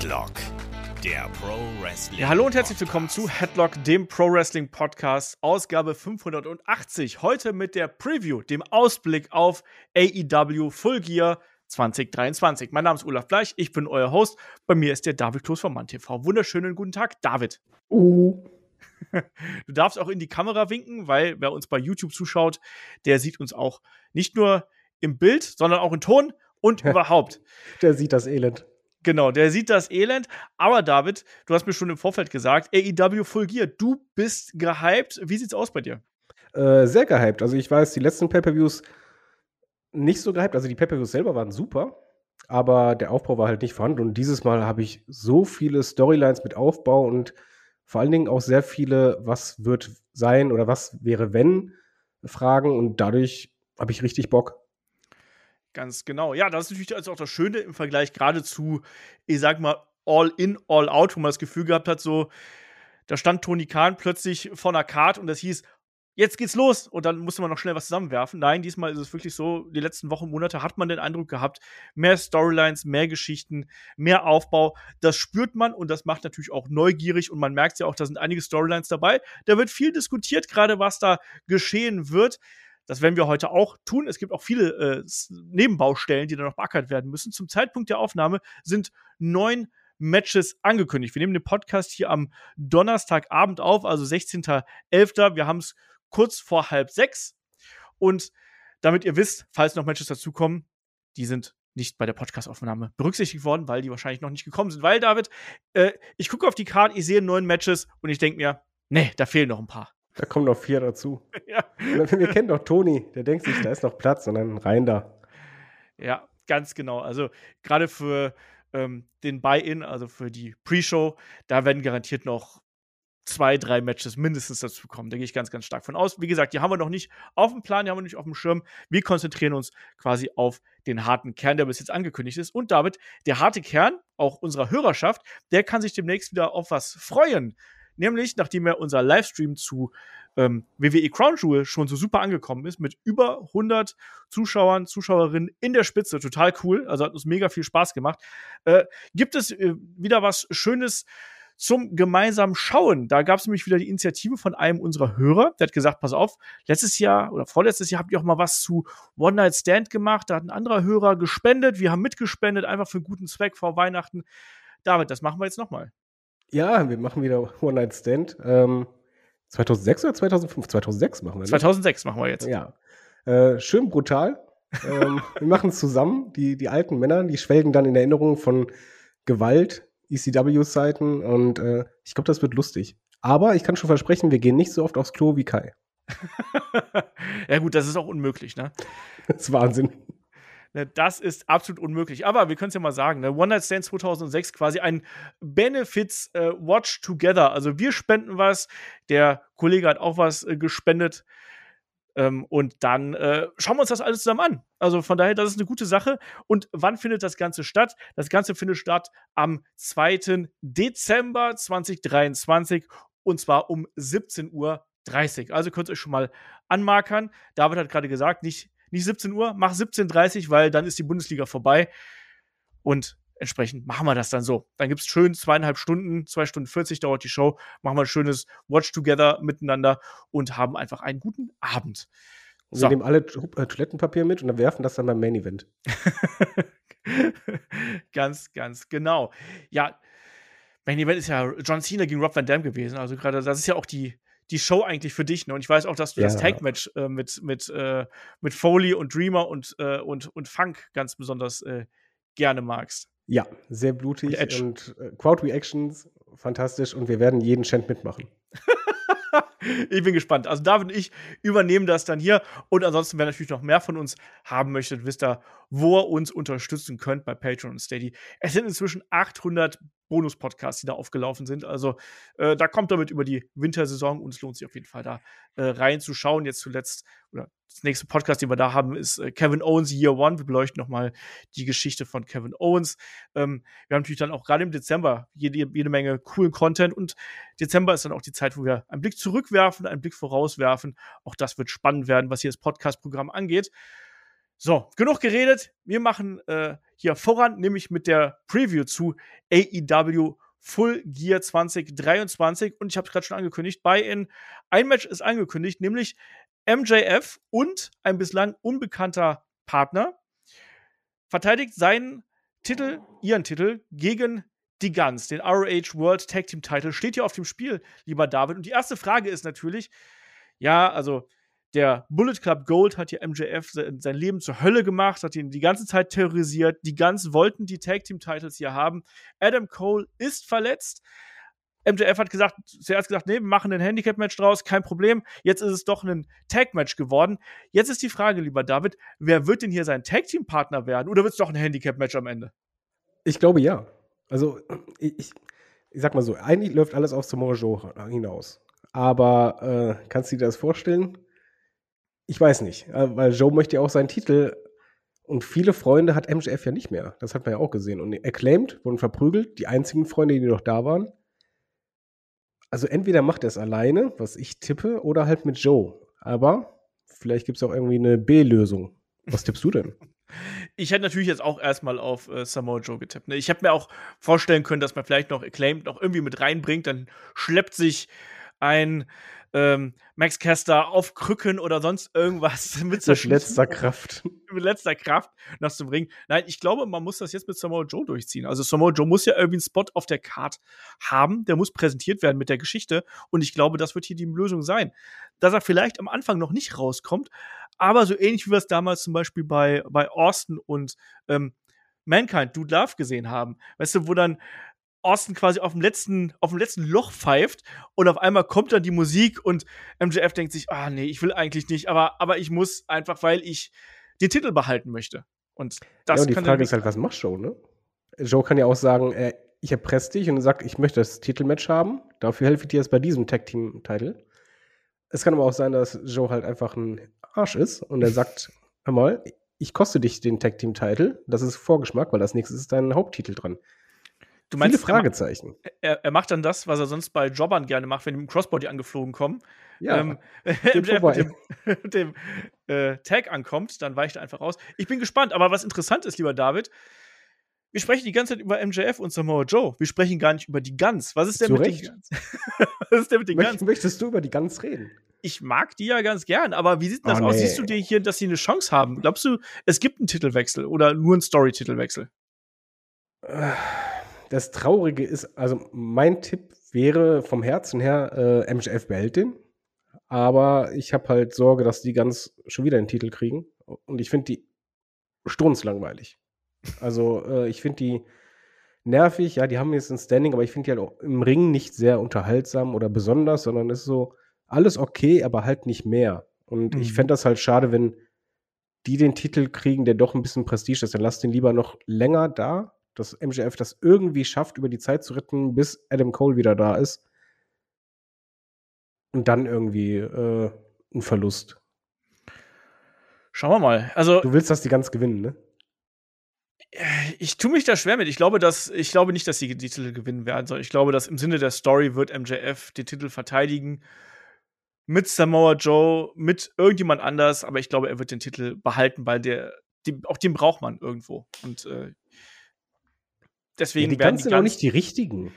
Headlock, der Pro Wrestling. Ja, hallo und herzlich willkommen zu Headlock, dem Pro Wrestling Podcast, Ausgabe 580. Heute mit der Preview, dem Ausblick auf AEW Full Gear 2023. Mein Name ist Olaf Bleich, ich bin euer Host. Bei mir ist der David Kloß von MannTV. Wunderschönen guten Tag, David. Uh. Du darfst auch in die Kamera winken, weil wer uns bei YouTube zuschaut, der sieht uns auch nicht nur im Bild, sondern auch in Ton und überhaupt. Der sieht das Elend. Genau, der sieht das Elend. Aber David, du hast mir schon im Vorfeld gesagt, AEW Full Gear, du bist gehypt. Wie sieht's aus bei dir? Äh, sehr gehypt. Also ich weiß, die letzten Pay-Per-Views nicht so gehypt. Also die Pay-Per-Views selber waren super, aber der Aufbau war halt nicht vorhanden. Und dieses Mal habe ich so viele Storylines mit Aufbau und vor allen Dingen auch sehr viele, was wird sein oder was wäre wenn Fragen. Und dadurch habe ich richtig Bock. Ganz genau. Ja, das ist natürlich also auch das Schöne im Vergleich gerade zu, ich sag mal, All in, All out, wo man das Gefühl gehabt hat, so, da stand Tony Khan plötzlich vor einer Karte und das hieß, jetzt geht's los und dann musste man noch schnell was zusammenwerfen. Nein, diesmal ist es wirklich so, die letzten Wochen, Monate hat man den Eindruck gehabt, mehr Storylines, mehr Geschichten, mehr Aufbau. Das spürt man und das macht natürlich auch neugierig und man merkt ja auch, da sind einige Storylines dabei. Da wird viel diskutiert, gerade was da geschehen wird. Das werden wir heute auch tun. Es gibt auch viele äh, Nebenbaustellen, die da noch beackert werden müssen. Zum Zeitpunkt der Aufnahme sind neun Matches angekündigt. Wir nehmen den Podcast hier am Donnerstagabend auf, also 16.11. Wir haben es kurz vor halb sechs. Und damit ihr wisst, falls noch Matches dazukommen, die sind nicht bei der Podcastaufnahme berücksichtigt worden, weil die wahrscheinlich noch nicht gekommen sind. Weil, David, äh, ich gucke auf die Karte, ich sehe neun Matches und ich denke mir, nee, da fehlen noch ein paar. Da kommen noch vier dazu. ja. Wir kennen doch Toni, der denkt sich, da ist noch Platz und dann rein da. Ja, ganz genau. Also gerade für ähm, den Buy-In, also für die Pre-Show, da werden garantiert noch zwei, drei Matches mindestens dazu kommen. Da gehe ich ganz, ganz stark von aus. Wie gesagt, die haben wir noch nicht auf dem Plan, die haben wir nicht auf dem Schirm. Wir konzentrieren uns quasi auf den harten Kern, der bis jetzt angekündigt ist. Und David, der harte Kern, auch unserer Hörerschaft, der kann sich demnächst wieder auf was freuen. Nämlich, nachdem ja unser Livestream zu ähm, WWE Crown Jewel schon so super angekommen ist, mit über 100 Zuschauern, Zuschauerinnen in der Spitze, total cool, also hat uns mega viel Spaß gemacht, äh, gibt es äh, wieder was Schönes zum gemeinsamen Schauen. Da gab es nämlich wieder die Initiative von einem unserer Hörer, der hat gesagt, pass auf, letztes Jahr oder vorletztes Jahr habt ihr auch mal was zu One Night Stand gemacht, da hat ein anderer Hörer gespendet, wir haben mitgespendet, einfach für einen guten Zweck vor Weihnachten. David, das machen wir jetzt nochmal. Ja, wir machen wieder One Night Stand. Ähm, 2006 oder 2005? 2006 machen wir. Ne? 2006 machen wir jetzt. Ja. Äh, schön brutal. ähm, wir machen es zusammen. Die, die alten Männer, die schwelgen dann in Erinnerung von Gewalt, ECW-Zeiten und äh, ich glaube, das wird lustig. Aber ich kann schon versprechen, wir gehen nicht so oft aufs Klo wie Kai. ja, gut, das ist auch unmöglich, ne? Das ist Wahnsinn. Ne, das ist absolut unmöglich. Aber wir können es ja mal sagen, ne? One Night Stand 2006 quasi ein Benefits äh, Watch Together. Also wir spenden was, der Kollege hat auch was äh, gespendet. Ähm, und dann äh, schauen wir uns das alles zusammen an. Also von daher, das ist eine gute Sache. Und wann findet das Ganze statt? Das Ganze findet statt am 2. Dezember 2023 und zwar um 17.30 Uhr. Also könnt ihr euch schon mal anmarkern. David hat gerade gesagt, nicht nicht 17 Uhr, mach 17.30 Uhr, weil dann ist die Bundesliga vorbei. Und entsprechend machen wir das dann so. Dann gibt es schön zweieinhalb Stunden, zwei Stunden 40 dauert die Show, machen wir ein schönes Watch Together miteinander und haben einfach einen guten Abend. Und so. wir nehmen alle äh, Toilettenpapier mit und dann werfen das dann beim Main Event. ganz, ganz genau. Ja, Main Event ist ja John Cena gegen Rob Van Dam gewesen. Also gerade, das ist ja auch die, die Show eigentlich für dich. Ne? Und ich weiß auch, dass du ja. das Tag-Match äh, mit, mit, äh, mit Foley und Dreamer und, äh, und, und Funk ganz besonders äh, gerne magst. Ja, sehr blutig und, und äh, Crowd-Reactions fantastisch und wir werden jeden Chant mitmachen. ich bin gespannt. Also David und ich übernehmen das dann hier. Und ansonsten, wer natürlich noch mehr von uns haben möchte, wisst ihr, wo ihr uns unterstützen könnt bei Patreon und Steady. Es sind inzwischen 800 Bonus-Podcasts, die da aufgelaufen sind. Also äh, da kommt damit über die Wintersaison und es lohnt sich auf jeden Fall da äh, reinzuschauen. Jetzt zuletzt, oder das nächste Podcast, den wir da haben, ist äh, Kevin Owens Year One. Wir beleuchten nochmal die Geschichte von Kevin Owens. Ähm, wir haben natürlich dann auch gerade im Dezember jede, jede Menge coolen Content und Dezember ist dann auch die Zeit, wo wir einen Blick zurückwerfen, einen Blick vorauswerfen. Auch das wird spannend werden, was hier das Podcast-Programm angeht. So, genug geredet. Wir machen äh, hier voran, nämlich mit der Preview zu AEW Full Gear 2023. Und ich habe es gerade schon angekündigt, bei in ein Match ist angekündigt, nämlich MJF und ein bislang unbekannter Partner verteidigt seinen Titel, ihren Titel, gegen die Guns, den ROH World Tag Team Title, steht hier auf dem Spiel, lieber David. Und die erste Frage ist natürlich, ja, also der Bullet Club Gold hat hier MJF sein Leben zur Hölle gemacht, hat ihn die ganze Zeit terrorisiert. Die Guns wollten die Tag Team Titles hier haben. Adam Cole ist verletzt. MJF hat gesagt, zuerst gesagt, nee, wir machen ein Handicap-Match draus, kein Problem. Jetzt ist es doch ein Tag-Match geworden. Jetzt ist die Frage, lieber David, wer wird denn hier sein Tag-Team-Partner werden? Oder wird es doch ein Handicap-Match am Ende? Ich glaube ja. Also, ich, ich, sag mal so, eigentlich läuft alles auf Samoa Joe hinaus. Aber äh, kannst du dir das vorstellen? Ich weiß nicht, äh, weil Joe möchte ja auch seinen Titel und viele Freunde hat MJF ja nicht mehr. Das hat man ja auch gesehen. Und acclaimed, wurden verprügelt, die einzigen Freunde, die noch da waren. Also entweder macht er es alleine, was ich tippe, oder halt mit Joe. Aber vielleicht gibt es auch irgendwie eine B-Lösung. Was tippst du denn? Ich hätte natürlich jetzt auch erstmal auf äh, Samoa Joe getippt. Ne? Ich hätte mir auch vorstellen können, dass man vielleicht noch Acclaimed noch irgendwie mit reinbringt. Dann schleppt sich ein ähm, Max Caster auf Krücken oder sonst irgendwas mit, mit letzter Kraft. mit letzter Kraft nach zum Ring. Nein, ich glaube, man muss das jetzt mit Samoa Joe durchziehen. Also Samoa Joe muss ja irgendwie einen Spot auf der Card haben, der muss präsentiert werden mit der Geschichte und ich glaube, das wird hier die Lösung sein. Dass er vielleicht am Anfang noch nicht rauskommt, aber so ähnlich wie wir es damals zum Beispiel bei, bei Austin und ähm, Mankind, Dude Love gesehen haben. Weißt du, wo dann Austin quasi auf dem letzten, auf dem letzten Loch pfeift und auf einmal kommt dann die Musik und MJF denkt sich, ah nee, ich will eigentlich nicht, aber, aber ich muss einfach, weil ich den Titel behalten möchte. Und das ja, und die Frage ist halt, was macht Joe, ne? Joe kann ja auch sagen, äh, ich erpresse dich und sagt, ich möchte das Titelmatch haben, dafür helfe ich dir jetzt bei diesem Tag-Team-Titel. Es kann aber auch sein, dass Joe halt einfach ein Arsch ist und er sagt, hör mal, ich koste dich den Tag-Team-Titel, das ist Vorgeschmack, weil das nächste ist dein Haupttitel dran. Du meinst, Viele Fragezeichen. Er, er, macht dann das, was er sonst bei Jobbern gerne macht, wenn die mit dem Crossbody angeflogen kommen. Ja. Ähm, mit dem, mit dem äh, Tag ankommt, dann weicht er einfach raus. Ich bin gespannt, aber was interessant ist, lieber David, wir sprechen die ganze Zeit über MJF und Samoa Joe. Wir sprechen gar nicht über die Guns. Was ist denn mit Recht. den Guns? was ist denn mit den Guns? Möchtest du über die Guns reden? Ich mag die ja ganz gern, aber wie sieht das oh, aus? Nee. Siehst du dir hier, dass sie eine Chance haben? Glaubst du, es gibt einen Titelwechsel oder nur einen Story-Titelwechsel? Das Traurige ist, also mein Tipp wäre vom Herzen her, äh, MJF behält den. Aber ich habe halt Sorge, dass die ganz schon wieder den Titel kriegen. Und ich finde die strunzlangweilig. Also äh, ich finde die nervig. Ja, die haben jetzt ein Standing, aber ich finde die halt auch im Ring nicht sehr unterhaltsam oder besonders, sondern es ist so alles okay, aber halt nicht mehr. Und mhm. ich fände das halt schade, wenn die den Titel kriegen, der doch ein bisschen Prestige ist. Dann lass den lieber noch länger da dass MJF das irgendwie schafft, über die Zeit zu retten, bis Adam Cole wieder da ist. Und dann irgendwie äh, ein Verlust. Schauen wir mal. Also, du willst, dass die ganz gewinnen, ne? Ich tue mich da schwer mit. Ich glaube, dass, ich glaube nicht, dass sie die Titel gewinnen werden, sondern ich glaube, dass im Sinne der Story wird MJF den Titel verteidigen. Mit Samoa Joe, mit irgendjemand anders, aber ich glaube, er wird den Titel behalten, weil der, die, auch den braucht man irgendwo. Und äh, deswegen ja, die werden die sind auch nicht die richtigen.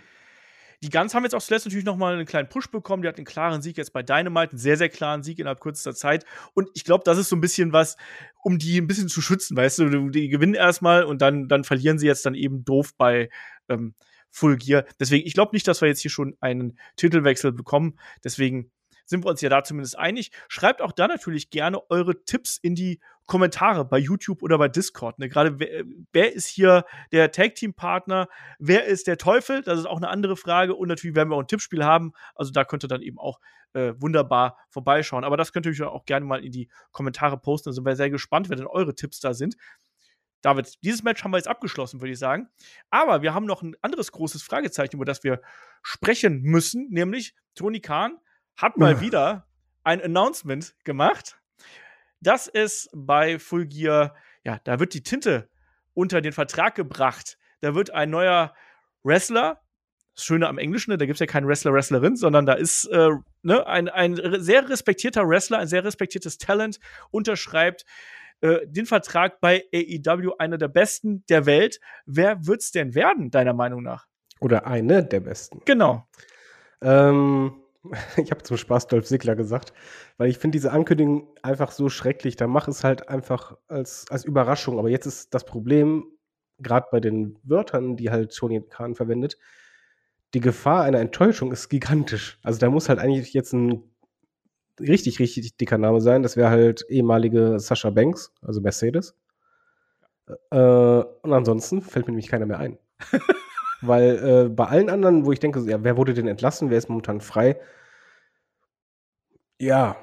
Die Guns haben jetzt auch zuletzt natürlich noch mal einen kleinen Push bekommen. Die hat einen klaren Sieg jetzt bei Dynamite, einen sehr, sehr klaren Sieg innerhalb kürzester Zeit. Und ich glaube, das ist so ein bisschen was, um die ein bisschen zu schützen, weißt du. Die gewinnen erstmal und dann, dann verlieren sie jetzt dann eben doof bei ähm, Full Gear. Deswegen, ich glaube nicht, dass wir jetzt hier schon einen Titelwechsel bekommen. Deswegen sind wir uns ja da zumindest einig. Schreibt auch da natürlich gerne eure Tipps in die Kommentare bei YouTube oder bei Discord. Ne? Gerade wer, wer, ist hier der Tag-Team-Partner? Wer ist der Teufel? Das ist auch eine andere Frage. Und natürlich werden wir auch ein Tippspiel haben. Also da könnt ihr dann eben auch äh, wunderbar vorbeischauen. Aber das könnt ihr euch auch gerne mal in die Kommentare posten. Da sind wir sehr gespannt, wer denn eure Tipps da sind. David, dieses Match haben wir jetzt abgeschlossen, würde ich sagen. Aber wir haben noch ein anderes großes Fragezeichen, über das wir sprechen müssen, nämlich Tony Khan hat mal wieder ein Announcement gemacht dass es bei Full Gear, ja, da wird die Tinte unter den Vertrag gebracht. Da wird ein neuer Wrestler, das Schöne am Englischen, ne, da gibt es ja keinen Wrestler, Wrestlerin, sondern da ist äh, ne, ein, ein sehr respektierter Wrestler, ein sehr respektiertes Talent, unterschreibt äh, den Vertrag bei AEW, einer der besten der Welt. Wer wird's denn werden, deiner Meinung nach? Oder eine der besten. Genau. Ähm, ich habe zum Spaß Dolph Ziggler gesagt, weil ich finde diese Ankündigung einfach so schrecklich. Da mach es halt einfach als, als Überraschung. Aber jetzt ist das Problem, gerade bei den Wörtern, die halt Tony Khan verwendet, die Gefahr einer Enttäuschung ist gigantisch. Also da muss halt eigentlich jetzt ein richtig, richtig dicker Name sein. Das wäre halt ehemalige Sascha Banks, also Mercedes. Äh, und ansonsten fällt mir nämlich keiner mehr ein. Weil äh, bei allen anderen, wo ich denke, ja, wer wurde denn entlassen, wer ist momentan frei? Ja,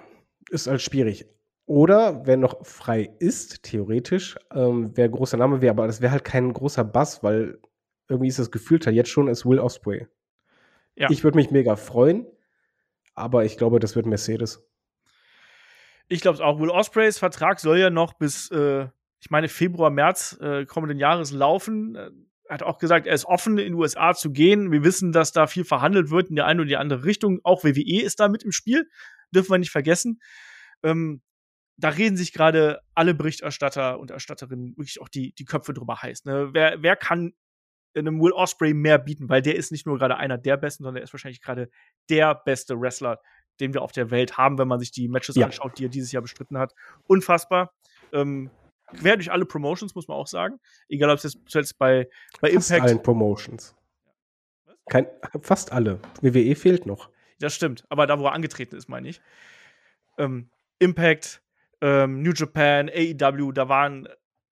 ist halt schwierig. Oder wer noch frei ist, theoretisch, ähm, wer großer Name wäre, aber das wäre halt kein großer Bass, weil irgendwie ist das gefühlt halt jetzt schon, ist Will Osprey. Ja. Ich würde mich mega freuen, aber ich glaube, das wird Mercedes. Ich glaube es auch. Will Ospreys Vertrag soll ja noch bis, äh, ich meine, Februar, März äh, kommenden Jahres laufen. Er hat auch gesagt, er ist offen, in die USA zu gehen. Wir wissen, dass da viel verhandelt wird in die eine oder die andere Richtung. Auch WWE ist da mit im Spiel. Dürfen wir nicht vergessen. Ähm, da reden sich gerade alle Berichterstatter und Erstatterinnen wirklich auch die, die Köpfe drüber heiß. Ne? Wer, wer kann einem Will Osprey mehr bieten? Weil der ist nicht nur gerade einer der Besten, sondern er ist wahrscheinlich gerade der beste Wrestler, den wir auf der Welt haben, wenn man sich die Matches ja. anschaut, die er dieses Jahr bestritten hat. Unfassbar. Ähm, quer durch alle Promotions, muss man auch sagen. Egal, ob es jetzt, jetzt bei, bei fast Impact. allen Promotions. Kein, fast alle. WWE fehlt noch. Das stimmt. Aber da, wo er angetreten ist, meine ich. Ähm, Impact, ähm, New Japan, AEW, da waren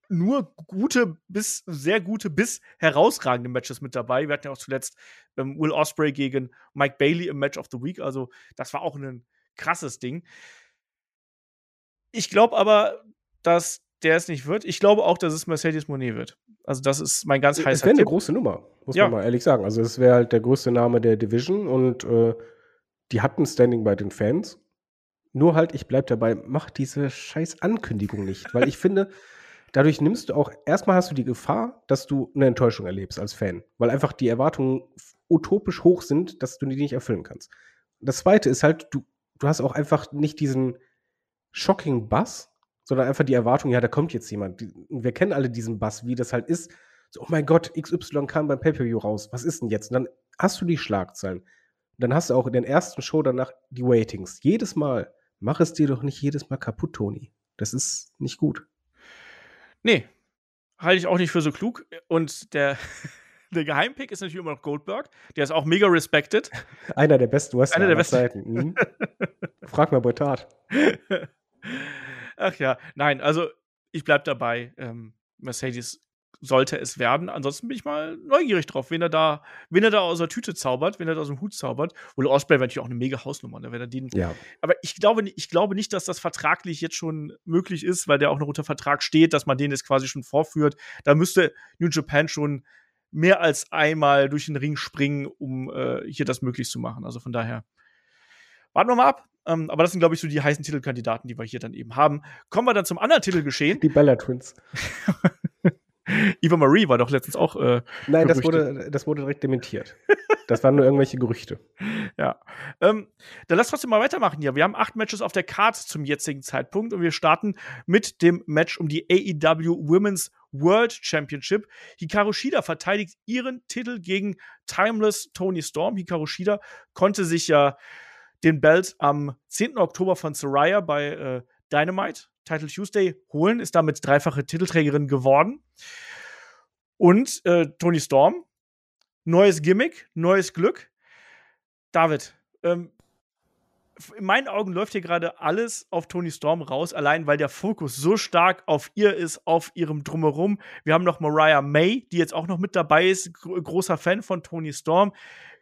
nur gute bis sehr gute bis herausragende Matches mit dabei. Wir hatten ja auch zuletzt ähm, Will Osprey gegen Mike Bailey im Match of the Week. Also das war auch ein krasses Ding. Ich glaube aber, dass der es nicht wird. Ich glaube auch, dass es Mercedes Monet wird. Also das ist mein ganz heißer Es wäre eine große Nummer, muss ja. man mal ehrlich sagen. Also es wäre halt der größte Name der Division und äh, die hatten Standing bei den Fans. Nur halt, ich bleib dabei, mach diese scheiß Ankündigung nicht, weil ich finde, dadurch nimmst du auch, erstmal hast du die Gefahr, dass du eine Enttäuschung erlebst als Fan, weil einfach die Erwartungen utopisch hoch sind, dass du die nicht erfüllen kannst. Das zweite ist halt, du, du hast auch einfach nicht diesen shocking Bass, sondern einfach die Erwartung, ja, da kommt jetzt jemand. Wir kennen alle diesen Bass, wie das halt ist. So, oh mein Gott, XY kam beim Pay-Per-View raus. Was ist denn jetzt? Und dann hast du die Schlagzeilen. dann hast du auch in den ersten Show danach die Waitings. Jedes Mal. Mach es dir doch nicht jedes Mal kaputt, Toni. Das ist nicht gut. Nee, halte ich auch nicht für so klug. Und der, der Geheimpick ist natürlich immer noch Goldberg. Der ist auch mega respected. Einer der besten Wrestler Einer der besten. Zeiten. Mhm. Frag mal Boitard. Ach ja, nein, also ich bleib dabei. Ähm, Mercedes sollte es werden. Ansonsten bin ich mal neugierig drauf, wen er da, wen er da aus der Tüte zaubert, wen er da aus dem Hut zaubert. Will Osprey wäre natürlich auch eine mega Hausnummer, ne, wenn er den. Ja. Aber ich glaube, ich glaube nicht, dass das vertraglich jetzt schon möglich ist, weil der auch noch unter Vertrag steht, dass man den jetzt quasi schon vorführt. Da müsste New Japan schon mehr als einmal durch den Ring springen, um äh, hier das möglich zu machen. Also von daher. Warten wir mal ab. Ähm, aber das sind, glaube ich, so die heißen Titelkandidaten, die wir hier dann eben haben. Kommen wir dann zum anderen Titelgeschehen. Die Bella Twins. Eva Marie war doch letztens auch. Äh, Nein, das wurde, das wurde direkt dementiert. das waren nur irgendwelche Gerüchte. Ja. Ähm, dann lass trotzdem mal weitermachen hier. Wir haben acht Matches auf der Card zum jetzigen Zeitpunkt und wir starten mit dem Match um die AEW Women's World Championship. Hikaru Shida verteidigt ihren Titel gegen Timeless Tony Storm. Hikaru Shida konnte sich ja den Belt am 10. Oktober von Soraya bei äh, Dynamite Title Tuesday holen, ist damit dreifache Titelträgerin geworden. Und äh, Tony Storm, neues Gimmick, neues Glück. David, ähm, in meinen Augen läuft hier gerade alles auf Tony Storm raus, allein weil der Fokus so stark auf ihr ist, auf ihrem Drumherum. Wir haben noch Mariah May, die jetzt auch noch mit dabei ist, großer Fan von Tony Storm.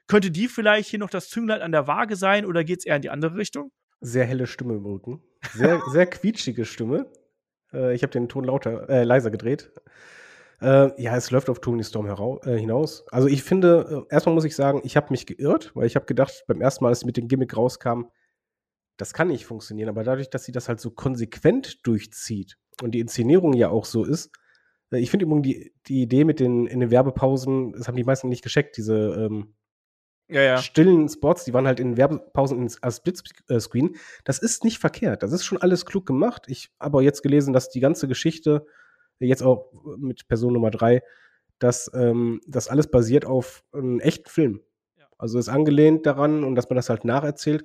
Könnte die vielleicht hier noch das Zünglein an der Waage sein oder geht es eher in die andere Richtung? Sehr helle Stimme im Rücken. Sehr, sehr quietschige Stimme. Äh, ich habe den Ton lauter, äh, leiser gedreht. Äh, ja, es läuft auf Tony Storm äh, hinaus. Also ich finde, äh, erstmal muss ich sagen, ich habe mich geirrt, weil ich habe gedacht, beim ersten Mal, als sie mit dem Gimmick rauskam, das kann nicht funktionieren. Aber dadurch, dass sie das halt so konsequent durchzieht und die Inszenierung ja auch so ist, äh, ich finde übrigens die, die Idee mit den in den Werbepausen, das haben die meisten nicht gescheckt, diese ähm, Ja, ja. stillen Spots, die waren halt in Werbepausen ins- als Splitscreen. Das ist nicht verkehrt. Das ist schon alles klug gemacht. Ich habe jetzt gelesen, dass die ganze Geschichte, jetzt auch mit Person Nummer drei, dass ähm, das alles basiert auf einem echten Film. Ja. Also ist angelehnt daran und dass man das halt nacherzählt.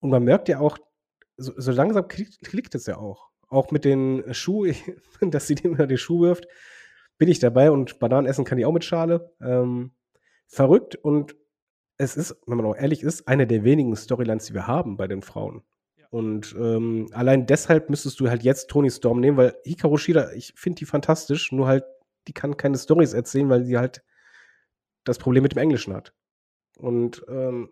Und man merkt ja auch, so, so langsam klickt, klickt es ja auch. Auch mit den Schuh, dass sie dem immer den Schuh wirft, bin ich dabei und Bananen essen kann ich auch mit Schale. Ähm, verrückt und es ist, wenn man auch ehrlich ist, eine der wenigen Storylines, die wir haben bei den Frauen. Ja. Und ähm, allein deshalb müsstest du halt jetzt Tony Storm nehmen, weil Hikaru Shida, ich finde die fantastisch, nur halt, die kann keine Stories erzählen, weil sie halt das Problem mit dem Englischen hat. Und ähm,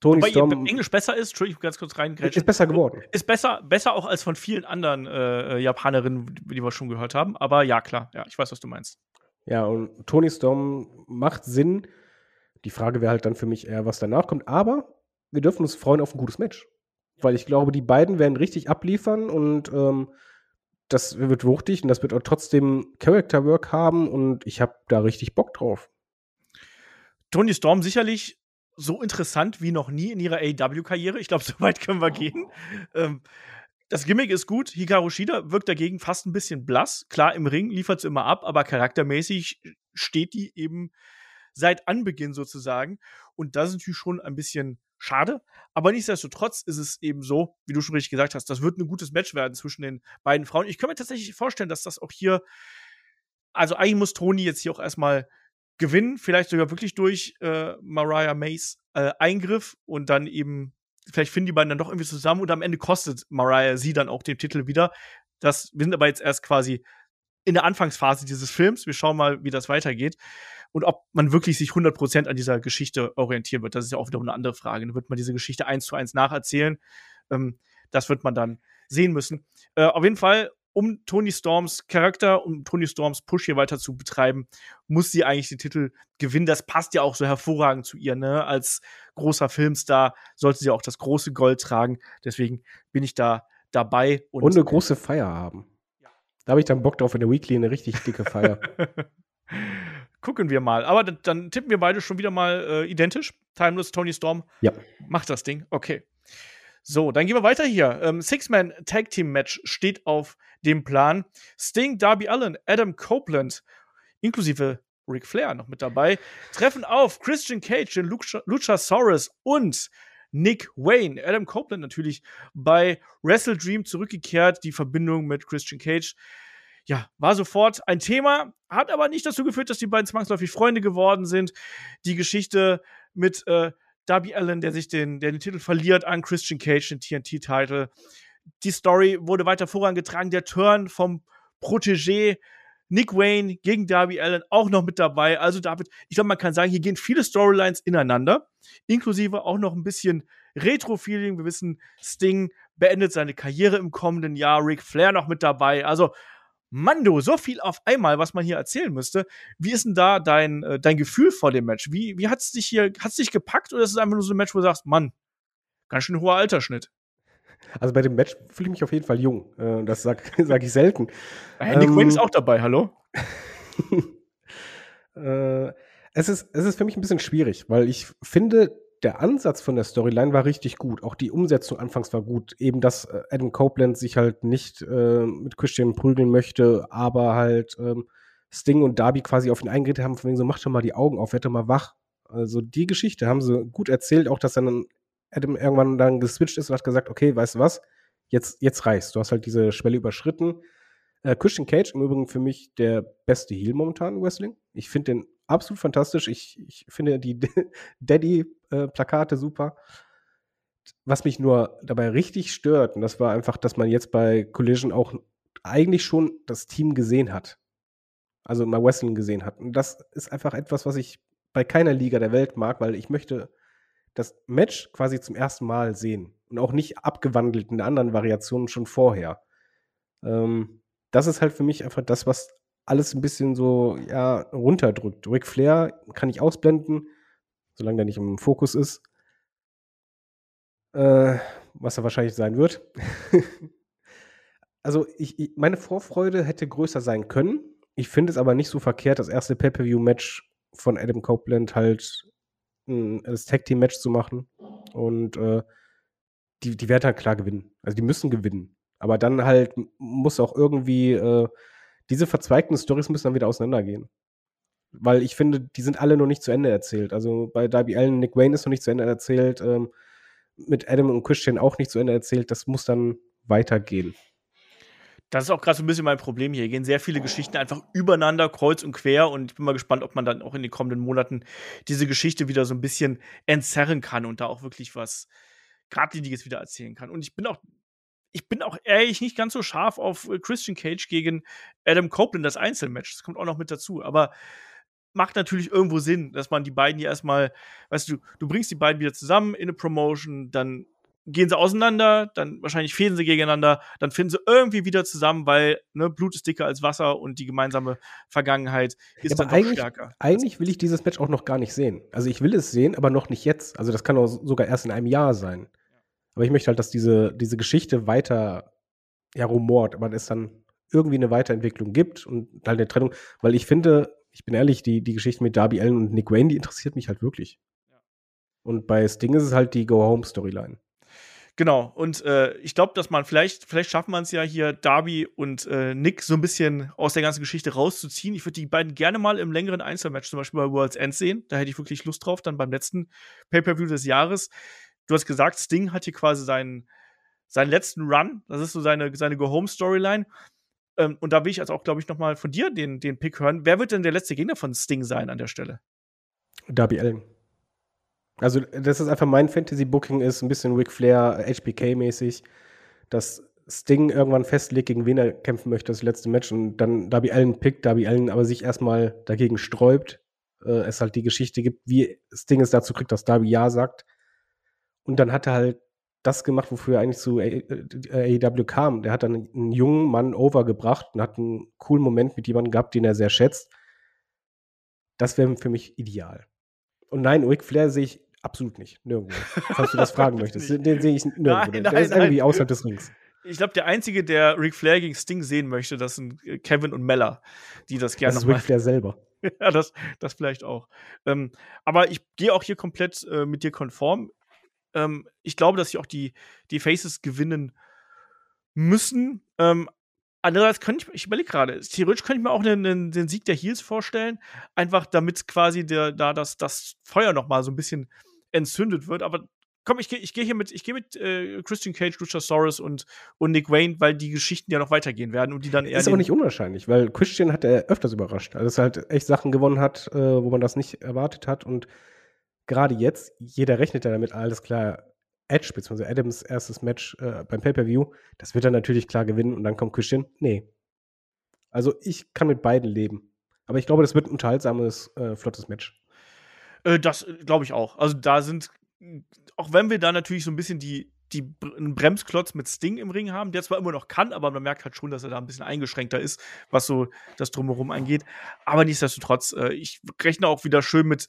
Tony Wobei Storm Englisch besser ist, Entschuldigung, ganz kurz rein. ist besser geworden. Ist besser, besser auch als von vielen anderen äh, Japanerinnen, die wir schon gehört haben. Aber ja, klar, ja, ich weiß, was du meinst. Ja, und Tony Storm macht Sinn. Die Frage wäre halt dann für mich eher, was danach kommt. Aber wir dürfen uns freuen auf ein gutes Match. Weil ich glaube, die beiden werden richtig abliefern und ähm, das wird wuchtig und das wird auch trotzdem Character Work haben und ich habe da richtig Bock drauf. Tony Storm sicherlich so interessant wie noch nie in ihrer AEW-Karriere. Ich glaube, so weit können wir gehen. Ähm, das Gimmick ist gut. Hikaru Shida wirkt dagegen fast ein bisschen blass. Klar, im Ring liefert sie immer ab, aber charaktermäßig steht die eben seit Anbeginn sozusagen. Und das ist natürlich schon ein bisschen schade. Aber nichtsdestotrotz ist es eben so, wie du schon richtig gesagt hast, das wird ein gutes Match werden zwischen den beiden Frauen. Ich kann mir tatsächlich vorstellen, dass das auch hier, also eigentlich muss Toni jetzt hier auch erstmal gewinnen, vielleicht sogar wirklich durch äh, Mariah Mays äh, Eingriff und dann eben, vielleicht finden die beiden dann doch irgendwie zusammen und am Ende kostet Mariah sie dann auch den Titel wieder. Das, wir sind aber jetzt erst quasi in der Anfangsphase dieses Films. Wir schauen mal, wie das weitergeht. Und ob man wirklich sich 100% an dieser Geschichte orientieren wird, das ist ja auch wieder eine andere Frage. Dann wird man diese Geschichte eins zu eins nacherzählen. Ähm, das wird man dann sehen müssen. Äh, auf jeden Fall, um Tony Storms Charakter, um Tony Storms Push hier weiter zu betreiben, muss sie eigentlich den Titel gewinnen. Das passt ja auch so hervorragend zu ihr, ne? Als großer Filmstar sollte sie auch das große Gold tragen. Deswegen bin ich da dabei. Und, und eine große Feier haben. Ja. Da habe ich dann Bock drauf in der Weekly, eine richtig dicke Feier. Gucken wir mal. Aber dann, dann, tippen wir beide schon wieder mal äh, identisch. Timeless, Tony Storm. Ja. Macht das Ding. Okay. So, dann gehen wir weiter hier. Ähm, Six-Man Tag Team Match steht auf dem Plan. Sting, Darby Allen, Adam Copeland, inklusive Ric Flair noch mit dabei, treffen auf Christian Cage, den Lucha Luchasaurus und Nick Wayne. Adam Copeland natürlich bei Wrestle Dream zurückgekehrt. Die Verbindung mit Christian Cage ja, war sofort ein Thema, hat aber nicht dazu geführt, dass die beiden zwangsläufig Freunde geworden sind. Die Geschichte mit äh, Darby Allen, der sich den, der den Titel verliert an Christian Cage, den TNT-Titel. Die Story wurde weiter vorangetragen. Der Turn vom Protégé Nick Wayne gegen Darby Allen auch noch mit dabei. Also David, ich glaube, man kann sagen, hier gehen viele Storylines ineinander, inklusive auch noch ein bisschen Retro-Feeling. Wir wissen, Sting beendet seine Karriere im kommenden Jahr, Ric Flair noch mit dabei. Also Mando, so viel auf einmal, was man hier erzählen müsste. Wie ist denn da dein, äh, dein Gefühl vor dem Match? Wie, wie hat es dich hier, hat es dich gepackt oder ist es einfach nur so ein Match, wo du sagst, Mann, ganz schön hoher Altersschnitt? Also bei dem Match fühle ich mich auf jeden Fall jung. Äh, das sage sag ich selten. Hey, Nick ähm, Wayne ist auch dabei, hallo? äh, es, ist, es ist für mich ein bisschen schwierig, weil ich finde, der Ansatz von der Storyline war richtig gut. Auch die Umsetzung anfangs war gut. Eben, dass äh, Adam Copeland sich halt nicht äh, mit Christian prügeln möchte, aber halt ähm, Sting und Darby quasi auf ihn eingeredet haben, von wegen so, mach doch mal die Augen auf, werd doch mal wach. Also die Geschichte haben sie gut erzählt, auch dass dann Adam irgendwann dann geswitcht ist und hat gesagt, okay, weißt du was, jetzt, jetzt reicht's. Du hast halt diese Schwelle überschritten. Äh, Christian Cage im Übrigen für mich der beste Heel momentan im Wrestling. Ich finde den absolut fantastisch. Ich, ich finde die Daddy-Plakate super. Was mich nur dabei richtig stört, und das war einfach, dass man jetzt bei Collision auch eigentlich schon das Team gesehen hat. Also mal Wrestling gesehen hat. Und das ist einfach etwas, was ich bei keiner Liga der Welt mag, weil ich möchte das Match quasi zum ersten Mal sehen und auch nicht abgewandelt in anderen Variationen schon vorher. Ähm, das ist halt für mich einfach das, was alles ein bisschen so ja, runterdrückt. Ric Flair kann ich ausblenden, solange der nicht im Fokus ist. Äh, was er wahrscheinlich sein wird. also ich, ich, meine Vorfreude hätte größer sein können. Ich finde es aber nicht so verkehrt, das erste Pay-Per-View-Match von Adam Copeland halt ein, das Tag-Team-Match zu machen. Und äh, die, die werden halt klar gewinnen. Also die müssen gewinnen. Aber dann halt muss auch irgendwie äh, diese verzweigten Stories müssen dann wieder auseinandergehen. Weil ich finde, die sind alle noch nicht zu Ende erzählt. Also bei Darby Allen, Nick Wayne ist noch nicht zu Ende erzählt, ähm, mit Adam und Christian auch nicht zu Ende erzählt. Das muss dann weitergehen. Das ist auch gerade so ein bisschen mein Problem hier. Hier gehen sehr viele Geschichten einfach übereinander, kreuz und quer. Und ich bin mal gespannt, ob man dann auch in den kommenden Monaten diese Geschichte wieder so ein bisschen entzerren kann und da auch wirklich was Gradliniges wieder erzählen kann. Und ich bin auch, ich bin auch ehrlich nicht ganz so scharf auf äh, Christian Cage gegen Adam Copeland, das Einzelmatch. Das kommt auch noch mit dazu. Aber macht natürlich irgendwo Sinn, dass man die beiden hier erstmal, weißt du, du bringst die beiden wieder zusammen in eine Promotion, dann gehen sie auseinander, dann wahrscheinlich fehlen sie gegeneinander, dann finden sie irgendwie wieder zusammen, weil ne, Blut ist dicker als Wasser und die gemeinsame Vergangenheit ist ja, dann eigentlich, stärker. Eigentlich will ich dieses Match auch noch gar nicht sehen. Also ich will es sehen, aber noch nicht jetzt. Also das kann auch sogar erst in einem Jahr sein. Aber ich möchte halt, dass diese, diese Geschichte weiter ja, rumort, aber es dann irgendwie eine Weiterentwicklung gibt und halt eine Trennung, weil ich finde, ich bin ehrlich, die, die Geschichte mit Darby Allen und Nick Wayne, die interessiert mich halt wirklich. Und bei Sting ist es halt die Go-Home-Storyline. Genau, und äh, ich glaube, dass man vielleicht, vielleicht schafft man es ja hier, Darby und äh, Nick so ein bisschen aus der ganzen Geschichte rauszuziehen. Ich würde die beiden gerne mal im längeren Einzelmatch, zum Beispiel bei World's End sehen. Da hätte ich wirklich Lust drauf, dann beim letzten Pay-Per-View des Jahres. Du hast gesagt, Sting hat hier quasi seinen, seinen letzten Run. Das ist so seine, seine Go-Home-Storyline. Ähm, und da will ich also auch, glaube ich, noch mal von dir den, den Pick hören. Wer wird denn der letzte Gegner von Sting sein an der Stelle? Darby Allen. Also, das ist einfach mein Fantasy-Booking, ist ein bisschen Ric Flair, HBK-mäßig, dass Sting irgendwann festlegt, gegen wen er kämpfen möchte, das letzte Match, und dann Darby Allen pickt, Darby Allen aber sich erstmal dagegen sträubt. Äh, es halt die Geschichte gibt, wie Sting es dazu kriegt, dass Darby Ja sagt. Und dann hat er halt das gemacht, wofür er eigentlich zu AEW kam. Der hat dann einen jungen Mann overgebracht und hat einen coolen Moment mit jemandem gehabt, den er sehr schätzt. Das wäre für mich ideal. Und nein, Ric Flair sehe ich Absolut nicht. Nirgendwo. Falls du das fragen möchtest. Den, den sehe ich nirgendwo. Nein, nein, der ist nein. irgendwie außerhalb des Rings. Ich glaube, der Einzige, der Ric Flair gegen Sting sehen möchte, das sind äh, Kevin und Mella, die das gerne Das ist Ric Flair selber. ja, das, das vielleicht auch. Ähm, aber ich gehe auch hier komplett äh, mit dir konform. Ähm, ich glaube, dass sie auch die, die Faces gewinnen müssen. Ähm, Andererseits könnte ich, ich überlege gerade, theoretisch könnte ich mir auch einen, einen, den Sieg der Heels vorstellen, einfach damit quasi der, da das, das Feuer noch mal so ein bisschen entzündet wird. Aber komm, ich gehe ich geh hier mit, ich gehe mit äh, Christian Cage, Luchasaurus und, und Nick Wayne, weil die Geschichten ja noch weitergehen werden und die dann eher. Ist aber nicht unwahrscheinlich, weil Christian hat er öfters überrascht. Also, dass er halt echt Sachen gewonnen hat, äh, wo man das nicht erwartet hat. Und gerade jetzt, jeder rechnet ja damit, alles klar, Edge, beziehungsweise Adams erstes Match äh, beim Pay-Per-View, das wird er natürlich klar gewinnen und dann kommt Christian. Nee. Also, ich kann mit beiden leben. Aber ich glaube, das wird ein unterhaltsames, äh, flottes Match. Äh, das äh, glaube ich auch. Also da sind, auch wenn wir da natürlich so ein bisschen die, die einen Bremsklotz mit Sting im Ring haben, der zwar immer noch kann, aber man merkt halt schon, dass er da ein bisschen eingeschränkter ist, was so das Drumherum angeht. Aber nichtsdestotrotz, äh, ich rechne auch wieder schön mit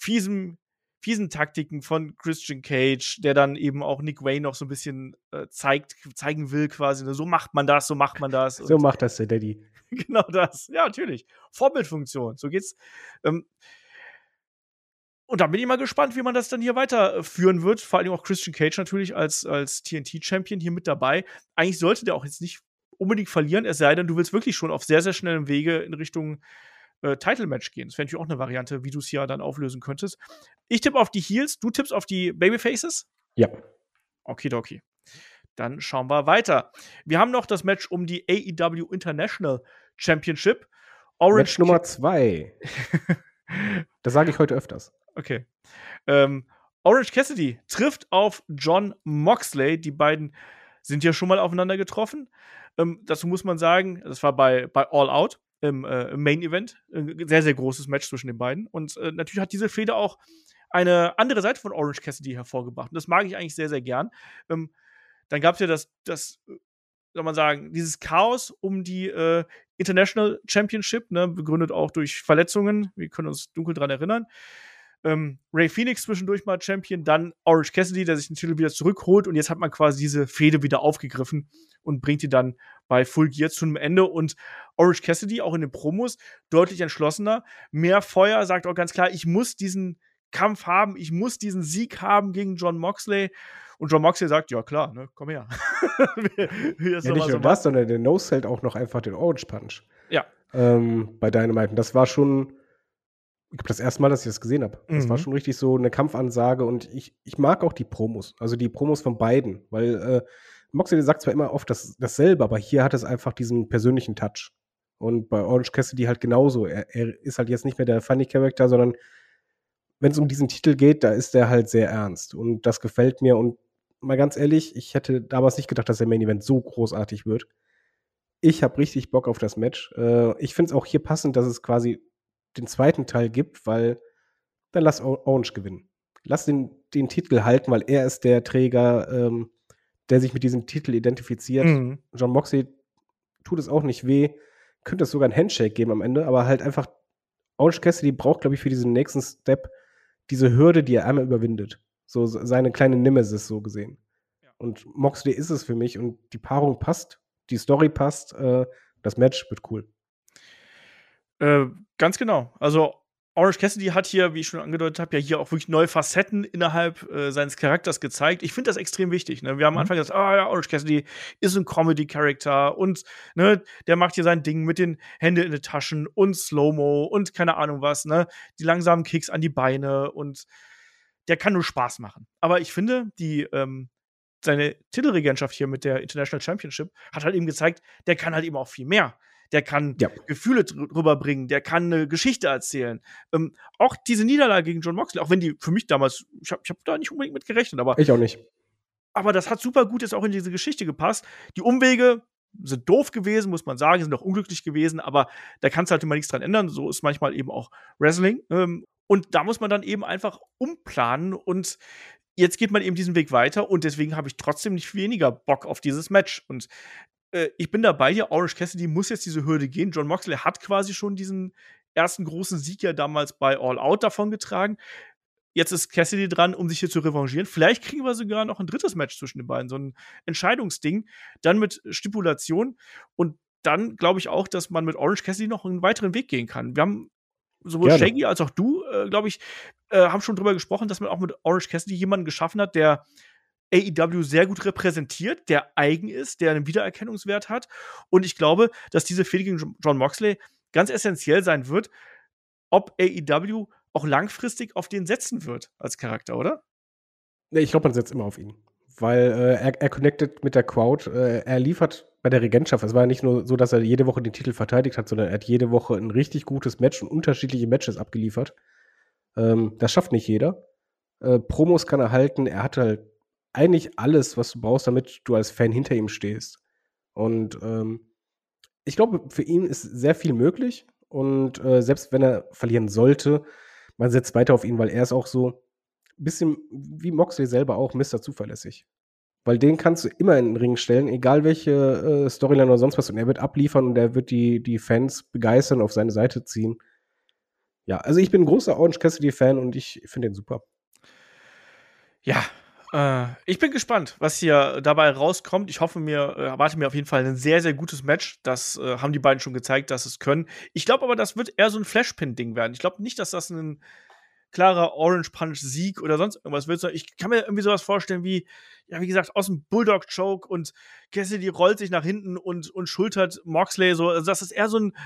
fiesem, fiesen Taktiken von Christian Cage, der dann eben auch Nick Wayne noch so ein bisschen äh, zeigt, zeigen will, quasi. Ne? So macht man das, so macht man das. So macht das der Daddy. genau das. Ja, natürlich. Vorbildfunktion. So geht's. Ähm, und da bin ich mal gespannt, wie man das dann hier weiterführen wird. Vor allem auch Christian Cage natürlich als, als TNT-Champion hier mit dabei. Eigentlich sollte der auch jetzt nicht unbedingt verlieren, es sei denn, du willst wirklich schon auf sehr, sehr schnellem Wege in Richtung äh, Title-Match gehen. Das wäre natürlich auch eine Variante, wie du es hier dann auflösen könntest. Ich tippe auf die Heels, du tippst auf die Babyfaces? Ja. Okidoki. Dann schauen wir weiter. Wir haben noch das Match um die AEW International Championship. Orange Match Nummer zwei. das sage ich heute öfters. Okay. Ähm, Orange Cassidy trifft auf John Moxley. Die beiden sind ja schon mal aufeinander getroffen. Ähm, dazu muss man sagen, das war bei, bei All Out im, äh, im Main Event. Ein sehr, sehr großes Match zwischen den beiden. Und äh, natürlich hat diese Fehde auch eine andere Seite von Orange Cassidy hervorgebracht. Und das mag ich eigentlich sehr, sehr gern. Ähm, dann gab es ja das, das, soll man sagen, dieses Chaos um die äh, International Championship, ne, begründet auch durch Verletzungen. Wir können uns dunkel dran erinnern ähm, Ray Phoenix zwischendurch mal Champion, dann Orange Cassidy, der sich den Titel wieder zurückholt und jetzt hat man quasi diese Fehde wieder aufgegriffen und bringt die dann bei Full Gear zu einem Ende und Orange Cassidy auch in den Promos deutlich entschlossener, mehr Feuer, sagt auch ganz klar, ich muss diesen Kampf haben, ich muss diesen Sieg haben gegen John Moxley. Und John Moxley sagt, ja klar, ne, komm her. ja, nicht nur das, sondern der Nose hält auch noch einfach den Orange Punch. Ja. Ähm, bei Dynamite. Und das war schon, das erste Mal, dass ich das gesehen habe. Das mhm. war schon richtig so eine Kampfansage und ich, ich mag auch die Promos, also die Promos von beiden, weil äh, Moxley sagt zwar immer oft das, dasselbe, aber hier hat es einfach diesen persönlichen Touch. Und bei Orange Cassidy halt genauso. Er, er ist halt jetzt nicht mehr der Funny Character, sondern wenn es um diesen Titel geht, da ist er halt sehr ernst. Und das gefällt mir. Und mal ganz ehrlich, ich hätte damals nicht gedacht, dass der Main Event so großartig wird. Ich habe richtig Bock auf das Match. Äh, ich finde es auch hier passend, dass es quasi den zweiten Teil gibt, weil dann lass Orange gewinnen. Lass den, den Titel halten, weil er ist der Träger, ähm, der sich mit diesem Titel identifiziert. Mhm. John Moxley tut es auch nicht weh. Könnte es sogar ein Handshake geben am Ende, aber halt einfach Orange Cassidy braucht, glaube ich, für diesen nächsten Step diese Hürde, die er einmal überwindet. So seine kleine Nemesis so gesehen. Ja. Und Moxley ist es für mich und die Paarung passt, die Story passt, äh, das Match wird cool. Äh, ganz genau. Also Orange Cassidy hat hier, wie ich schon angedeutet habe, ja hier auch wirklich neue Facetten innerhalb äh, seines Charakters gezeigt. Ich finde das extrem wichtig. Ne? Wir haben am mhm. Anfang gesagt, ah ja, Orange Cassidy ist ein Comedy-Charakter und ne, der macht hier sein Ding mit den Händen in den Taschen und Slow-Mo und keine Ahnung was, ne? Die langsamen Kicks an die Beine und der kann nur Spaß machen. Aber ich finde, die, ähm, seine Titelregentschaft hier mit der International Championship hat halt eben gezeigt, der kann halt eben auch viel mehr der kann ja. Gefühle rüberbringen, der kann eine Geschichte erzählen. Ähm, auch diese Niederlage gegen John Moxley, auch wenn die für mich damals, ich habe ich hab da nicht unbedingt mit gerechnet, aber. Ich auch nicht. Aber das hat super gut jetzt auch in diese Geschichte gepasst. Die Umwege sind doof gewesen, muss man sagen, sind auch unglücklich gewesen, aber da kannst du halt immer nichts dran ändern. So ist manchmal eben auch Wrestling. Ähm, und da muss man dann eben einfach umplanen und jetzt geht man eben diesen Weg weiter und deswegen habe ich trotzdem nicht weniger Bock auf dieses Match. Und äh, ich bin dabei hier. Orange Cassidy muss jetzt diese Hürde gehen. John Moxley hat quasi schon diesen ersten großen Sieg ja damals bei All Out davon getragen. Jetzt ist Cassidy dran, um sich hier zu revanchieren. Vielleicht kriegen wir sogar noch ein drittes Match zwischen den beiden, so ein Entscheidungsding. Dann mit Stipulation. Und dann glaube ich auch, dass man mit Orange Cassidy noch einen weiteren Weg gehen kann. Wir haben sowohl Gerne. Shaggy als auch du, äh, glaube ich, äh, haben schon drüber gesprochen, dass man auch mit Orange Cassidy jemanden geschaffen hat, der AEW sehr gut repräsentiert, der eigen ist, der einen Wiedererkennungswert hat. Und ich glaube, dass diese Fehde gegen John Moxley ganz essentiell sein wird, ob AEW auch langfristig auf den setzen wird als Charakter, oder? Nee, ich glaube, man setzt immer auf ihn. Weil äh, er, er connectet mit der Crowd, äh, er liefert bei der Regentschaft. Es war nicht nur so, dass er jede Woche den Titel verteidigt hat, sondern er hat jede Woche ein richtig gutes Match und unterschiedliche Matches abgeliefert. Ähm, das schafft nicht jeder. Äh, Promos kann er halten, er hat halt eigentlich alles, was du brauchst, damit du als Fan hinter ihm stehst. Und ähm, ich glaube, für ihn ist sehr viel möglich. Und äh, selbst wenn er verlieren sollte, man setzt weiter auf ihn, weil er ist auch so ein bisschen wie Moxley selber auch Mr. Zuverlässig. Weil den kannst du immer in den Ring stellen, egal welche äh, Storyline oder sonst was. Und er wird abliefern und er wird die, die Fans begeistern, auf seine Seite ziehen. Ja, also ich bin ein großer Orange Cassidy-Fan und ich finde ihn super. Ja, äh, ich bin gespannt, was hier dabei rauskommt. Ich hoffe mir, äh, erwarte mir auf jeden Fall ein sehr, sehr gutes Match. Das äh, haben die beiden schon gezeigt, dass es können. Ich glaube aber, das wird eher so ein Flashpin-Ding werden. Ich glaube nicht, dass das ein klarer Orange Punch-Sieg oder sonst irgendwas wird. Ich kann mir irgendwie sowas vorstellen wie, ja, wie gesagt, aus dem Bulldog-Choke und Cassidy rollt sich nach hinten und, und schultert Moxley so. Also, das ist eher so ein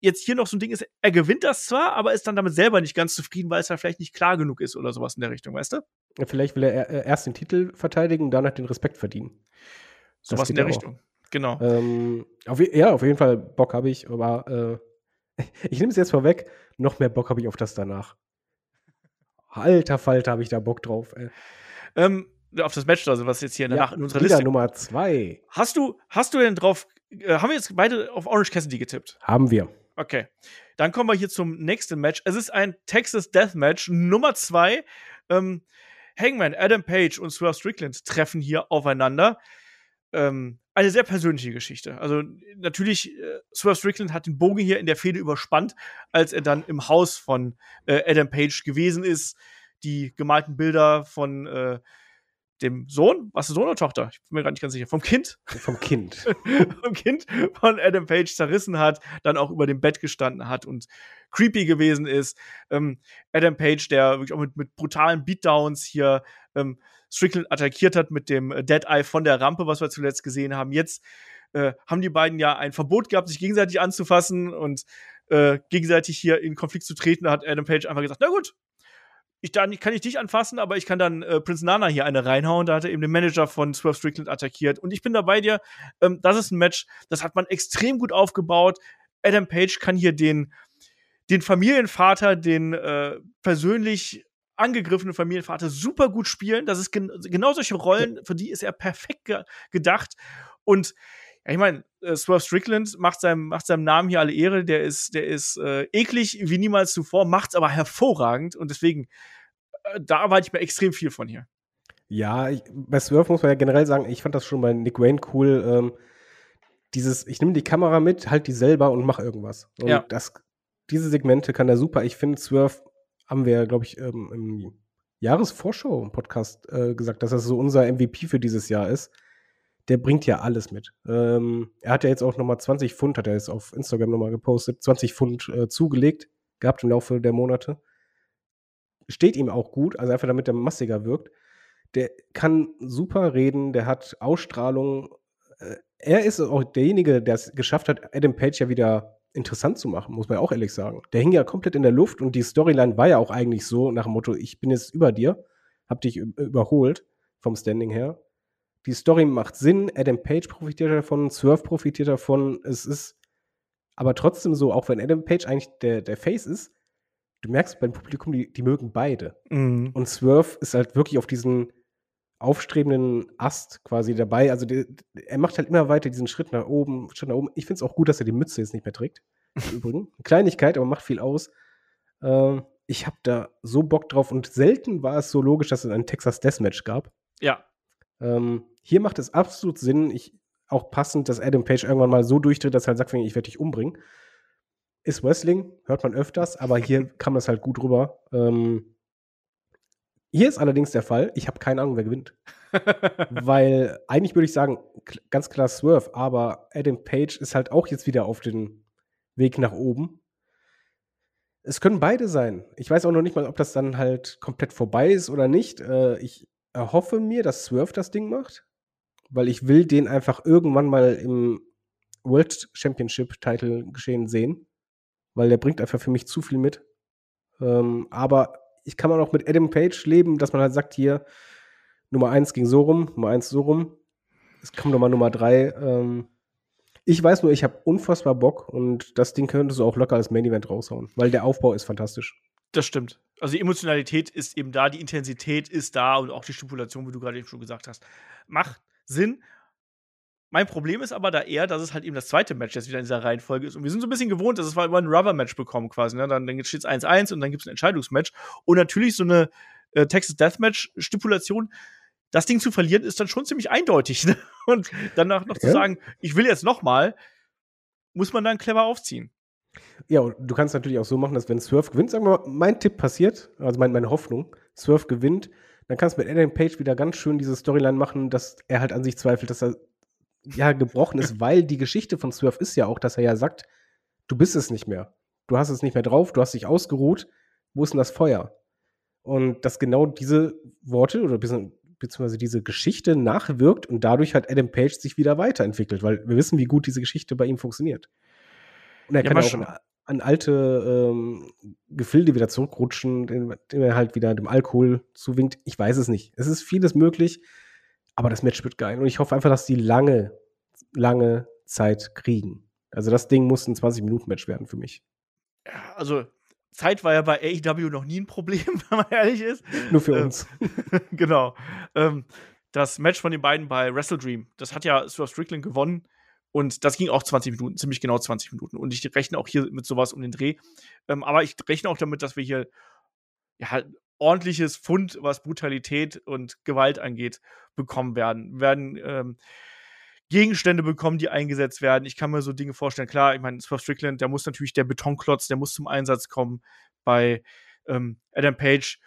jetzt hier noch so ein Ding ist, er gewinnt das zwar, aber ist dann damit selber nicht ganz zufrieden, weil es da vielleicht nicht klar genug ist oder sowas in der Richtung, weißt du? Vielleicht will er äh, erst den Titel verteidigen und danach den Respekt verdienen. Sowas in der Richtung. Genau. Ähm, auf, ja, auf jeden Fall Bock habe ich, aber äh, ich nehme es jetzt vorweg, noch mehr Bock habe ich auf das danach. Alter Falter habe ich da Bock drauf, ey. Ähm, auf das Match, also was jetzt hier danach ja, in unserer Liste. Nummer zwei. Hast du, hast du denn drauf, äh, haben wir jetzt beide auf Orange Cassidy getippt? Haben wir. Okay. Dann kommen wir hier zum nächsten Match. Es ist ein Texas Death Match Nummer zwei. Ähm, Hangman, Adam Page und Swerve Strickland treffen hier aufeinander. Ähm, eine sehr persönliche Geschichte. Also natürlich, äh, Swerve Strickland hat den Bogen hier in der Fehde überspannt, als er dann im Haus von äh, Adam Page gewesen ist. Die gemalten Bilder von äh, dem Sohn, was ist Sohn oder Tochter? Ich bin mir gar nicht ganz sicher. Vom Kind. Vom Kind. vom Kind von Adam Page zerrissen hat, dann auch über dem Bett gestanden hat und creepy gewesen ist. Ähm, Adam Page, der wirklich auch mit, mit brutalen Beatdowns hier ähm, Strickland attackiert hat mit dem Dead Eye von der Rampe, was wir zuletzt gesehen haben. Jetzt äh, haben die beiden ja ein Verbot gehabt, sich gegenseitig anzufassen und äh, gegenseitig hier in Konflikt zu treten. Da hat Adam Page einfach gesagt, na gut, ich dann kann ich dich anfassen, aber ich kann dann äh, Prince Nana hier eine reinhauen. Da hat er eben den Manager von Swerve Strickland attackiert. Und ich bin da bei dir. Ähm, das ist ein Match, das hat man extrem gut aufgebaut. Adam Page kann hier den, den Familienvater, den äh, persönlich angegriffenen Familienvater super gut spielen. Das ist gen genau solche Rollen, für die ist er perfekt ge gedacht. Und ja, ich meine, äh, Swerve Strickland macht seinem, macht seinem Namen hier alle Ehre. Der ist, der ist äh, eklig wie niemals zuvor, macht's aber hervorragend und deswegen, da erwarte ich mir extrem viel von hier. Ja, ich, bei Swerve muss man ja generell sagen, ich fand das schon bei Nick Wayne cool. Ähm, dieses, ich nehme die Kamera mit, halt die selber und mach irgendwas. Und Ja. das, diese Segmente kann er super. Ich finde, Swerve haben wir, glaube ich, ähm, im Jahresvorschau-Podcast äh, gesagt, dass das so unser MVP für dieses Jahr ist. Der bringt ja alles mit. Ähm, er hat ja jetzt auch nochmal 20 Pfund, hat er jetzt auf Instagram nochmal gepostet, 20 Pfund äh, zugelegt, gehabt im Laufe der Monate. Steht ihm auch gut, also einfach damit er massiger wirkt. Der kann super reden, der hat Ausstrahlung. Äh, er ist auch derjenige, der es geschafft hat, Adam Page ja wieder interessant zu machen, muss man ja auch ehrlich sagen. Der hing ja komplett in der Luft und die Storyline war ja auch eigentlich so nach dem Motto, ich bin jetzt über dir, hab dich überholt vom Standing her. Die Story macht Sinn, Adam Page profitiert davon, Swerve profitiert davon. Es ist aber trotzdem so, auch wenn Adam Page eigentlich der, der Face ist, du merkst beim Publikum, die, die mögen beide. Mhm. Und Swerve ist halt wirklich auf diesen aufstrebenden Ast quasi dabei. Also der, er macht halt immer weiter diesen Schritt nach oben, Schritt nach oben. Ich finde es auch gut, dass er die Mütze jetzt nicht mehr trägt. Im Übrigen. Kleinigkeit, aber macht viel aus. Ähm, ich habe da so Bock drauf und selten war es so logisch, dass es ein Texas Deathmatch gab. Ja. Ähm, hier macht es absolut Sinn, ich, auch passend, dass Adam Page irgendwann mal so durchdreht, dass er halt sagt, ich werde dich umbringen. Ist Wrestling, hört man öfters, aber hier kam das halt gut rüber. Ähm, hier ist allerdings der Fall, ich habe keine Ahnung, wer gewinnt. Weil eigentlich würde ich sagen, ganz klar Swerve, aber Adam Page ist halt auch jetzt wieder auf den Weg nach oben. Es können beide sein. Ich weiß auch noch nicht mal, ob das dann halt komplett vorbei ist oder nicht. Äh, ich erhoffe mir, dass Swerve das Ding macht, weil ich will den einfach irgendwann mal im World Championship Title geschehen sehen, weil der bringt einfach für mich zu viel mit. Ähm, aber ich kann man auch mit Adam Page leben, dass man halt sagt, hier, Nummer 1 ging so rum, Nummer 1 so rum. Es kommt nochmal Nummer 3. Ähm, ich weiß nur, ich habe unfassbar Bock und das Ding könntest du auch locker als Main Event raushauen, weil der Aufbau ist fantastisch. Das stimmt. Also die Emotionalität ist eben da, die Intensität ist da und auch die Stipulation, wie du gerade eben schon gesagt hast, macht Sinn. Mein Problem ist aber da eher, dass es halt eben das zweite Match jetzt wieder in dieser Reihenfolge ist. Und wir sind so ein bisschen gewohnt, dass es mal immer ein Rubber-Match bekommen quasi. Ne? Dann, dann steht es 1-1 und dann gibt es ein Entscheidungsmatch. Und natürlich so eine äh, Texas Deathmatch-Stipulation, das Ding zu verlieren, ist dann schon ziemlich eindeutig. Ne? Und danach noch zu Ja. sagen, ich will jetzt noch mal, muss man dann clever aufziehen. Ja, und du kannst natürlich auch so machen, dass wenn Swerve gewinnt, sagen wir mal, mein Tipp passiert, also mein, meine Hoffnung, Swerve gewinnt, dann kannst du mit Adam Page wieder ganz schön diese Storyline machen, dass er halt an sich zweifelt, dass er ja gebrochen ist, weil die Geschichte von Swerve ist ja auch, dass er ja sagt, du bist es nicht mehr. Du hast es nicht mehr drauf, du hast dich ausgeruht, wo ist denn das Feuer? Und dass genau diese Worte oder bezieh- beziehungsweise diese Geschichte nachwirkt und dadurch hat Adam Page sich wieder weiterentwickelt, weil wir wissen, wie gut diese Geschichte bei ihm funktioniert. Und er Ja, kann auch schauen. an, alte ähm, Gefilde wieder zurückrutschen, indem er halt wieder dem Alkohol zuwinkt. Ich weiß es nicht. Es ist vieles möglich, aber das Match wird geil. Und ich hoffe einfach, dass die lange, lange Zeit kriegen. Also das Ding muss ein 20-Minuten-Match werden für mich. Ja, also Zeit war ja bei AEW noch nie ein Problem, wenn man ehrlich ist. Nur für Ähm, uns. genau. Ähm, das Match von den beiden bei Wrestle Dream, das hat ja Swerve Strickland gewonnen. Und das ging auch 20 Minuten, ziemlich genau 20 Minuten. Und ich rechne auch hier mit sowas um den Dreh. Ähm, aber ich rechne auch damit, dass wir hier ja, ordentliches Fund, was Brutalität und Gewalt angeht, bekommen werden. Wir werden ähm, Gegenstände bekommen, die eingesetzt werden. Ich kann mir so Dinge vorstellen. Klar, ich meine, Swerve Strickland, der muss natürlich der Betonklotz, der muss zum Einsatz kommen bei ähm, Adam Page.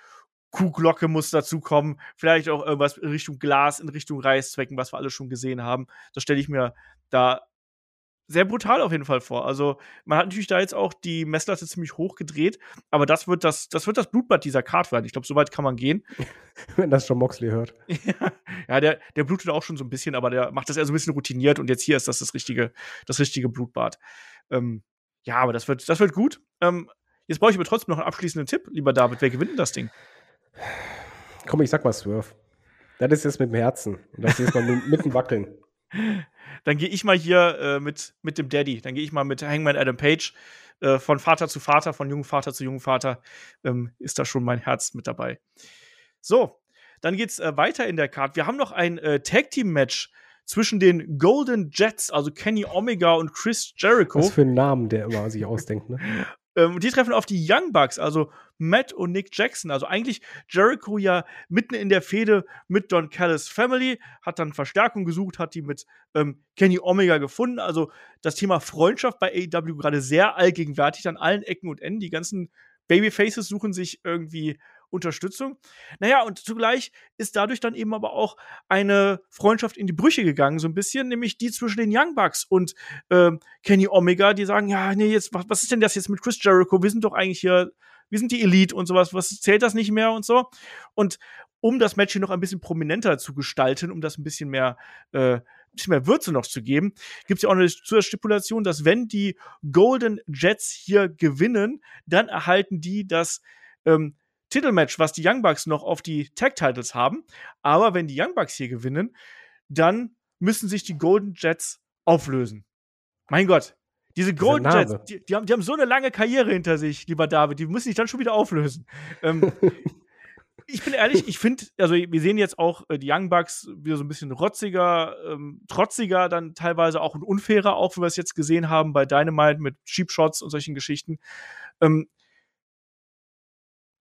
Kuhglocke muss dazu kommen, vielleicht auch irgendwas in Richtung Glas, in Richtung Reißzwecken, was wir alle schon gesehen haben. Das stelle ich mir da sehr brutal auf jeden Fall vor. Also, man hat natürlich da jetzt auch die Messlatte ziemlich hoch gedreht, aber das wird das, das wird das Blutbad dieser Card werden. Ich glaube, so weit kann man gehen. Wenn das schon Moxley hört. ja, der, der blutet auch schon so ein bisschen, aber der macht das eher so ein bisschen routiniert und jetzt hier ist das das richtige, das richtige Blutbad. Ähm, ja, aber das wird, das wird gut. Ähm, jetzt brauche ich aber trotzdem noch einen abschließenden Tipp, lieber David. Wer gewinnt denn das Ding? Komm, ich sag mal Swerve. Das ist jetzt mit dem Herzen. Und das ist mal mit dem Wackeln. Dann gehe ich mal hier äh, mit, mit dem Daddy. Dann gehe ich mal mit Hangman Adam Page. Äh, von Vater zu Vater, von jungen Vater zu jungen Vater ähm, ist da schon mein Herz mit dabei. So, dann geht's äh, weiter in der Card. Wir haben noch ein äh, Tag Team Match zwischen den Golden Jets, also Kenny Omega und Chris Jericho. Was für ein Namen der immer sich ausdenkt, ne? Ähm, die treffen auf die Young Bucks, also Matt und Nick Jackson. Also eigentlich Jericho ja mitten in der Fehde mit Don Callis Family, hat dann Verstärkung gesucht, hat die mit ähm, Kenny Omega gefunden. Also das Thema Freundschaft bei AEW gerade sehr allgegenwärtig an allen Ecken und Enden. Die ganzen Babyfaces suchen sich irgendwie Unterstützung. Naja, und zugleich ist dadurch dann eben aber auch eine Freundschaft in die Brüche gegangen, so ein bisschen, nämlich die zwischen den Young Bucks und äh, Kenny Omega, die sagen, ja, nee, jetzt, was, was ist denn das jetzt mit Chris Jericho? Wir sind doch eigentlich hier, wir sind die Elite und sowas, was zählt das nicht mehr und so? Und um das Match hier noch ein bisschen prominenter zu gestalten, um das ein bisschen mehr, äh, bisschen mehr Würze noch zu geben, gibt es ja auch eine Zusatzstipulation, dass wenn die Golden Jets hier gewinnen, dann erhalten die das ähm, Titelmatch, was die Young Bucks noch auf die Tag Titles haben. Aber wenn die Young Bucks hier gewinnen, dann müssen sich die Golden Jets auflösen. Mein Gott, diese Golden Jets, die, die, haben, die haben so eine lange Karriere hinter sich, lieber David, die müssen sich dann schon wieder auflösen. ähm, ich bin ehrlich, ich finde, also wir sehen jetzt auch äh, die Young Bucks wieder so ein bisschen rotziger, ähm, trotziger, dann teilweise auch und unfairer, auch wie wir es jetzt gesehen haben bei Dynamite mit Cheap Shots und solchen Geschichten. Ähm,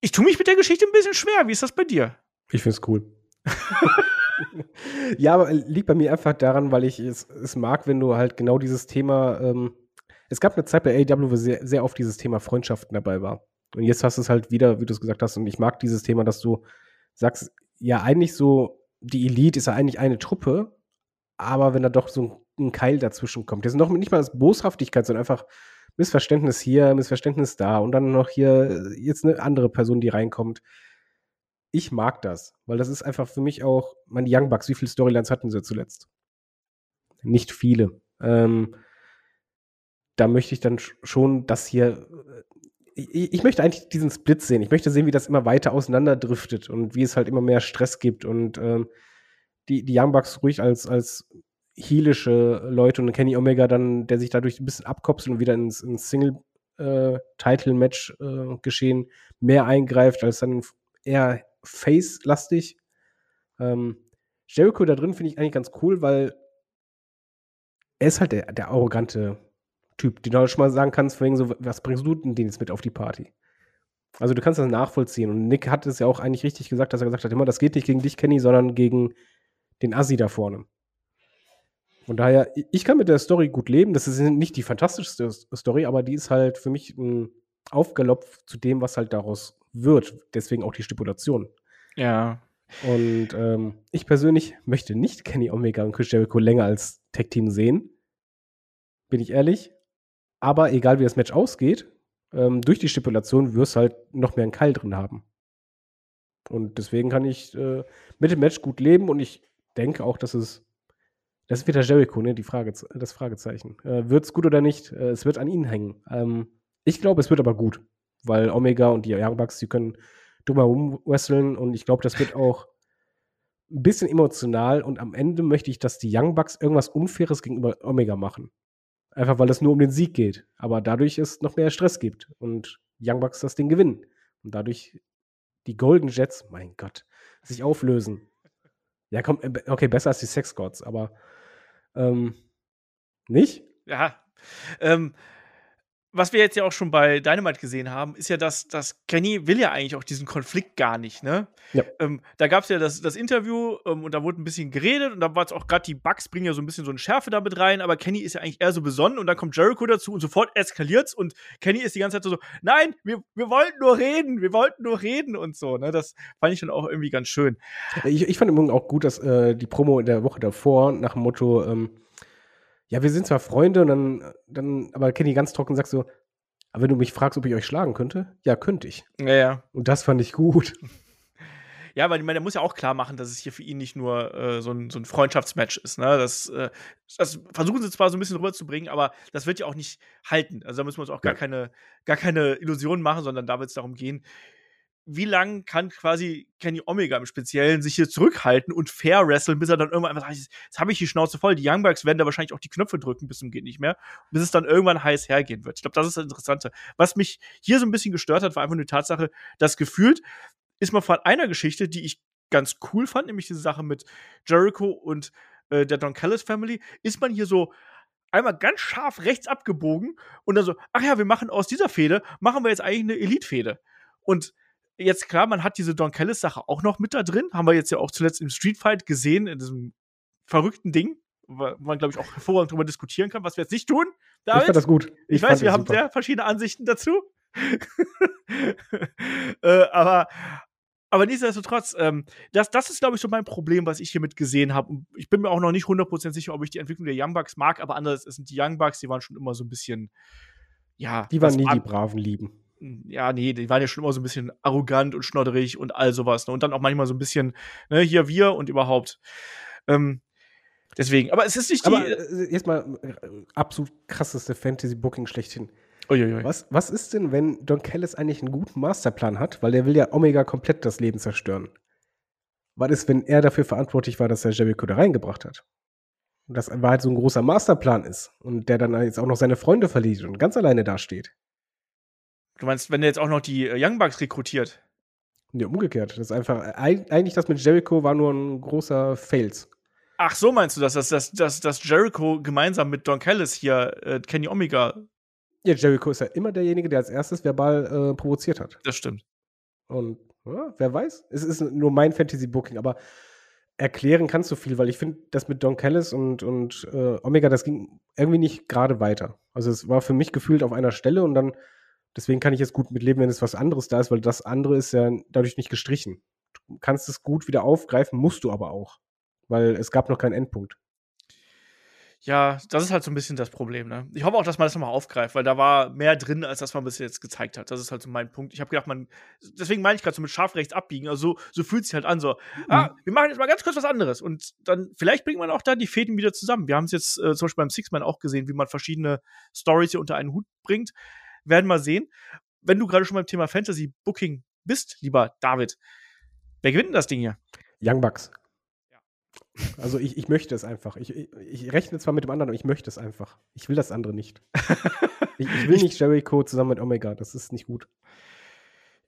ich tue mich mit der Geschichte ein bisschen schwer. Wie ist das bei dir? Ich finde es cool. ja, aber liegt bei mir einfach daran, weil ich es, es mag, wenn du halt genau dieses Thema. Ähm, es gab eine Zeit bei AEW, wo sehr, sehr oft dieses Thema Freundschaften dabei war. Und jetzt hast du es halt wieder, wie du es gesagt hast. Und ich mag dieses Thema, dass du sagst, ja, eigentlich so, die Elite ist ja eigentlich eine Truppe, aber wenn da doch so ein Keil dazwischen kommt, ist noch nicht mal als Boshaftigkeit, sondern einfach, Missverständnis hier, Missverständnis da und dann noch hier äh, jetzt eine andere Person, die reinkommt. Ich mag das, weil das ist einfach für mich auch, meine Young Bucks, wie viele Storylines hatten sie zuletzt? Nicht viele. Ähm, da möchte ich dann schon, dass hier äh, ich, ich, möchte eigentlich diesen Split sehen. Ich möchte sehen, wie das immer weiter auseinanderdriftet und wie es halt immer mehr Stress gibt und ähm, die, die Young Bucks ruhig als, als heelische Leute und Kenny Omega dann, der sich dadurch ein bisschen abkopselt und wieder ins, ins Single-Title-Match äh, äh, geschehen mehr eingreift, als dann eher Face-lastig. Ähm, Jericho da drin finde ich eigentlich ganz cool, weil er ist halt der, der arrogante Typ, den du schon mal sagen kannst, wegen so, was bringst du denn den jetzt mit auf die Party? Also du kannst das nachvollziehen. Und Nick hat es ja auch eigentlich richtig gesagt, dass er gesagt hat, immer, das geht nicht gegen dich, Kenny, sondern gegen den Assi da vorne. Von daher, ich kann mit der Story gut leben. Das ist nicht die fantastischste Story, aber die ist halt für mich ein Aufgalopp zu dem, was halt daraus wird. Deswegen auch die Stipulation. Ja. Und ähm, ich persönlich möchte nicht Kenny Omega und Chris Jericho länger als Tag-Team sehen. Bin ich ehrlich. Aber egal wie das Match ausgeht, ähm, durch die Stipulation wirst du halt noch mehr einen Keil drin haben. Und deswegen kann ich äh, mit dem Match gut leben und ich denke auch, dass es das ist wieder Jericho, ne? Die Frage, das Fragezeichen. Äh, wird es gut oder nicht? Äh, es wird an ihnen hängen. Ähm, ich glaube, es wird aber gut, weil Omega und die Young Bucks, die können drumherum wresteln und ich glaube, das wird auch ein bisschen emotional und am Ende möchte ich, dass die Young Bucks irgendwas Unfaires gegenüber Omega machen. Einfach weil es nur um den Sieg geht. Aber dadurch es noch mehr Stress gibt und Young Bucks das Ding gewinnen. Und dadurch die Golden Jets, mein Gott, sich auflösen. Ja, komm, äh, okay, besser als die Sex Gods, aber ähm, nicht? Ja. Ähm, was wir jetzt ja auch schon bei Dynamite gesehen haben, ist ja, dass, dass Kenny will ja eigentlich auch diesen Konflikt gar nicht, ne? Ja. Ähm, da gab es ja das, das Interview ähm, und da wurde ein bisschen geredet und da war es auch gerade die Bugs bringen ja so ein bisschen so eine Schärfe damit rein, aber Kenny ist ja eigentlich eher so besonnen und dann kommt Jericho dazu und sofort eskaliert's und Kenny ist die ganze Zeit so, nein, wir, wir wollten nur reden, wir wollten nur reden und so, ne? Das fand ich dann auch irgendwie ganz schön. Ich, ich fand im Übrigen auch gut, dass äh, die Promo in der Woche davor nach dem Motto, ähm, ja, wir sind zwar Freunde und dann, dann aber Kenny ganz trocken sagt so, aber wenn du mich fragst, ob ich euch schlagen könnte, ja, könnte ich. Ja, ja. Und das fand ich gut. Ja, weil ich meine, der muss ja auch klar machen, dass es hier für ihn nicht nur äh, so, ein, so ein Freundschaftsmatch ist. Ne? Das, äh, das versuchen sie zwar so ein bisschen rüberzubringen, aber das wird ja auch nicht halten. Also da müssen wir uns auch gar, Ja. keine, gar keine Illusionen machen, sondern da wird es darum gehen, wie lange kann quasi Kenny Omega im Speziellen sich hier zurückhalten und fair wresteln, bis er dann irgendwann einfach sagt, jetzt habe ich die Schnauze voll. Die Young Bucks werden da wahrscheinlich auch die Knöpfe drücken bis zum geht nicht mehr, bis es dann irgendwann heiß hergehen wird. Ich glaube, das ist das Interessante. Was mich hier so ein bisschen gestört hat, war einfach die Tatsache, dass gefühlt ist man von einer Geschichte, die ich ganz cool fand, nämlich diese Sache mit Jericho und äh, der Don Callis Family, ist man hier so einmal ganz scharf rechts abgebogen und dann so, ach ja, wir machen aus dieser Fehde, machen wir jetzt eigentlich eine Elite-Fehde. Und jetzt klar, man hat diese Don Callis-Sache auch noch mit da drin, haben wir jetzt ja auch zuletzt im Street Fight gesehen, in diesem verrückten Ding, wo man, glaube ich, auch hervorragend darüber diskutieren kann, was wir jetzt nicht tun. Ich David? fand das gut. Ich, fand weiß, wir haben super. sehr verschiedene Ansichten dazu. äh, aber, aber nichtsdestotrotz, ähm, das, das ist, glaube ich, so mein Problem, was ich hiermit gesehen habe. Und ich bin mir auch noch nicht 100% sicher, ob ich die Entwicklung der Young Bucks mag, aber anders, es sind die Young Bucks, die waren schon immer so ein bisschen, ja. Die waren nie die braven Lieben. Ja, nee, die waren ja schon immer so ein bisschen arrogant und schnodderig und all sowas. Ne? Und dann auch manchmal so ein bisschen, ne, hier wir und überhaupt. Ähm, deswegen, aber es ist nicht die. Aber äh, jetzt mal äh, absolut krasseste Fantasy-Booking schlechthin. Uiuiui. Was, was ist denn, wenn Don Callis eigentlich einen guten Masterplan hat, weil der will ja Omega komplett das Leben zerstören? Was ist, wenn er dafür verantwortlich war, dass er Jericho da reingebracht hat? Und das war halt so ein großer Masterplan ist und der dann jetzt auch noch seine Freunde verliert und ganz alleine dasteht. Du meinst, wenn er jetzt auch noch die äh, Young Bucks rekrutiert? Nee, umgekehrt. Das ist einfach, äh, eig- eigentlich das mit Jericho war nur ein großer Fails. Ach, so meinst du das, dass, dass, dass, dass Jericho gemeinsam mit Don Callis hier äh, Kenny Omega, Ja, Jericho ist ja immer derjenige, der als erstes verbal äh, provoziert hat. das stimmt. Und ja, wer weiß? Es ist nur mein Fantasy-Booking, aber erklären kannst du viel, weil ich finde, das mit Don Callis und, und äh, Omega, das ging irgendwie nicht gerade weiter. Also es war für mich gefühlt auf einer Stelle und dann, deswegen kann ich jetzt gut mitleben, wenn es was anderes da ist, weil das andere ist ja dadurch nicht gestrichen. Du kannst es gut wieder aufgreifen, musst du aber auch. Weil es gab noch keinen Endpunkt. Ja, das ist halt so ein bisschen das Problem, ne? Ich hoffe auch, dass man das nochmal aufgreift, weil da war mehr drin, als das man bis jetzt gezeigt hat. Das ist halt so mein Punkt. Ich habe gedacht, man, deswegen meine ich gerade so mit scharf rechts abbiegen. Also so, so fühlt sich halt an, so, ah, wir machen jetzt mal ganz kurz was anderes. Und dann, vielleicht bringt man auch da die Fäden wieder zusammen. Wir haben es jetzt äh, zum Beispiel beim Six-Man auch gesehen, wie man verschiedene Stories hier unter einen Hut bringt. Werden mal sehen. Wenn du gerade schon beim Thema Fantasy-Booking bist, lieber David, wer gewinnt denn das Ding hier? Young Bucks. Also ich, ich möchte es einfach. Ich, ich, ich rechne zwar mit dem anderen, aber ich möchte es einfach. Ich will das andere nicht. ich, ich will nicht Jericho zusammen mit Omega. Das ist nicht gut.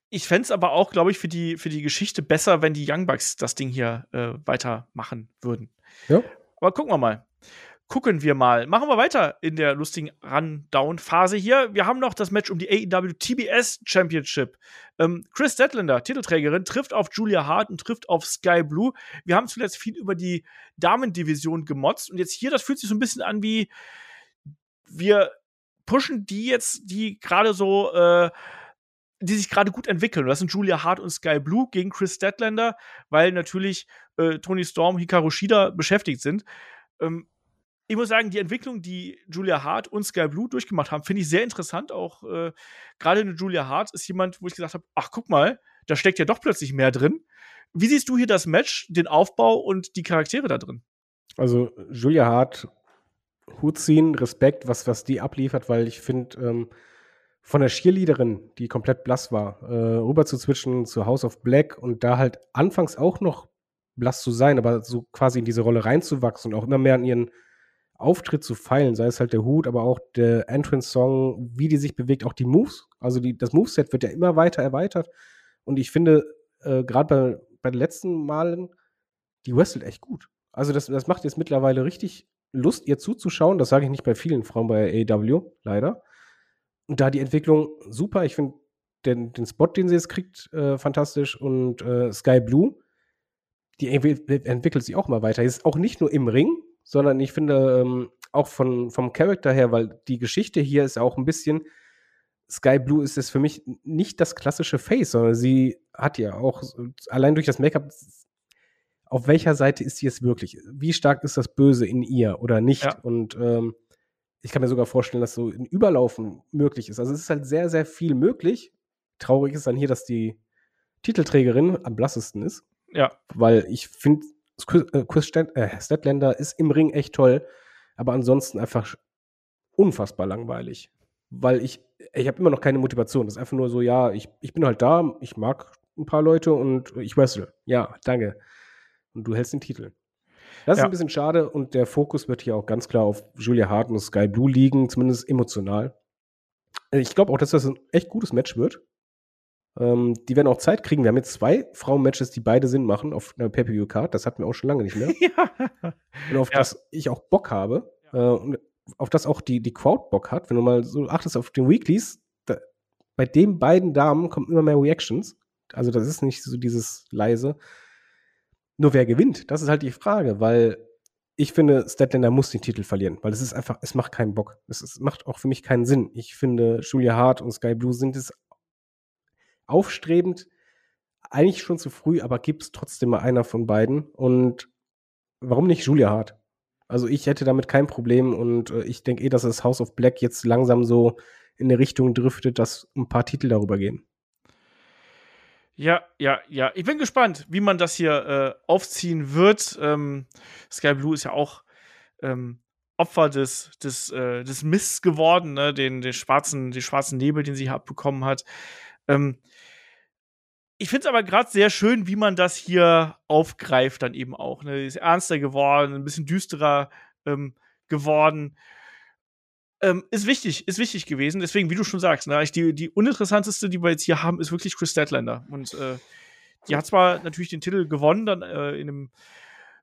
Ich fände es aber auch, glaube ich, für die, für die Geschichte besser, wenn die Young Bucks das Ding hier äh, weitermachen würden. Ja. Aber gucken wir mal. Gucken wir mal. Machen wir weiter in der lustigen Run-Down-Phase hier. Wir haben noch das Match um die AEW TBS Championship. Ähm, Chris Statlander, Titelträgerin, trifft auf Julia Hart und trifft auf Sky Blue. Wir haben zuletzt viel über die Damendivision gemotzt und jetzt hier, das fühlt sich so ein bisschen an wie wir pushen die jetzt, die gerade so äh, die sich gerade gut entwickeln. Das sind Julia Hart und Sky Blue gegen Chris Statlander, weil natürlich äh, Tony Storm, Hikaru Shida beschäftigt sind. Ähm, ich muss sagen, die Entwicklung, die Julia Hart und Sky Blue durchgemacht haben, finde ich sehr interessant. Auch äh, gerade eine Julia Hart ist jemand, wo ich gesagt habe, ach guck mal, da steckt ja doch plötzlich mehr drin. Wie siehst du hier das Match, den Aufbau und die Charaktere da drin? Also Julia Hart, Hut ziehen, Respekt, was, was die abliefert, weil ich finde, ähm, von der Cheerleaderin, die komplett blass war, äh, rüber zu switchen zu House of Black und da halt anfangs auch noch blass zu sein, aber so quasi in diese Rolle reinzuwachsen und auch immer mehr an ihren Auftritt zu feilen, sei es halt der Hut, aber auch der Entrance-Song, wie die sich bewegt, auch die Moves. Also die, das Moveset wird ja immer weiter erweitert. Und ich finde, äh, gerade bei, bei den letzten Malen, die wrestelt echt gut. Also das, das macht jetzt mittlerweile richtig Lust, ihr zuzuschauen. Das sage ich nicht bei vielen Frauen bei AEW, leider. Und da die Entwicklung super. Ich finde den, den Spot, den sie jetzt kriegt, äh, fantastisch. Und äh, Sky Blue, die entwickelt sich auch mal weiter. Ist auch nicht nur im Ring, sondern ich finde ähm, auch von, vom Charakter her, weil die Geschichte hier ist auch ein bisschen. Sky Blue ist es für mich nicht das klassische Face, sondern sie hat ja auch allein durch das Make-up auf welcher Seite ist sie jetzt wirklich? Wie stark ist das Böse in ihr oder nicht? Ja. Und ähm, ich kann mir sogar vorstellen, dass so ein Überlaufen möglich ist. Also es ist halt sehr, sehr viel möglich. Traurig ist dann hier, dass die Titelträgerin am blassesten ist. Ja. Weil ich finde, Chris äh, Statlander ist im Ring echt toll, aber ansonsten einfach unfassbar langweilig. Weil ich, ich habe immer noch keine Motivation. Das ist einfach nur so, ja, ich, ich bin halt da, ich mag ein paar Leute und ich wrestle. Ja, danke. Und du hältst den Titel. Das ist ja. ein bisschen schade und der Fokus wird hier auch ganz klar auf Julia Hart und Sky Blue liegen, zumindest emotional. Ich glaube auch, dass das ein echt gutes Match wird. Ähm, die werden auch Zeit kriegen. Wir haben jetzt zwei Frauen-Matches, die beide Sinn machen auf einer Pay-Per-View-Card. Das hatten wir auch schon lange nicht mehr. ja. Und auf ja. das ich auch Bock habe. Äh, und auf das auch die, die Crowd Bock hat. Wenn du mal so achtest auf den Weeklies, da, bei den beiden Damen kommen immer mehr Reactions. Also das ist nicht so dieses leise. Nur wer gewinnt, das ist halt die Frage, weil ich finde, Statlander muss den Titel verlieren, weil es ist einfach, es macht keinen Bock. Es, ist, macht auch für mich keinen Sinn. Ich finde, Julia Hart und Sky Blue sind es aufstrebend, eigentlich schon zu früh, aber gibt es trotzdem mal einer von beiden. Und warum nicht Julia Hart? Also ich hätte damit kein Problem und äh, ich denke eh, dass das House of Black jetzt langsam so in eine Richtung driftet, dass ein paar Titel darüber gehen. Ja, ja, ja. Ich bin gespannt, wie man das hier äh, aufziehen wird. Ähm, Sky Blue ist ja auch ähm, Opfer des, des, äh, des Mists geworden, ne? den, den, schwarzen, den schwarzen Nebel, den sie abbekommen hat. Ähm, ich finde es aber gerade sehr schön, wie man das hier aufgreift, dann eben auch. Ne? Ist ernster geworden, ein bisschen düsterer ähm, geworden. Ähm, ist wichtig, ist wichtig gewesen. Deswegen, wie du schon sagst, ne, die, die uninteressanteste, die wir jetzt hier haben, ist wirklich Chris Statlander. Und äh, die hat zwar natürlich den Titel gewonnen, dann äh, in einem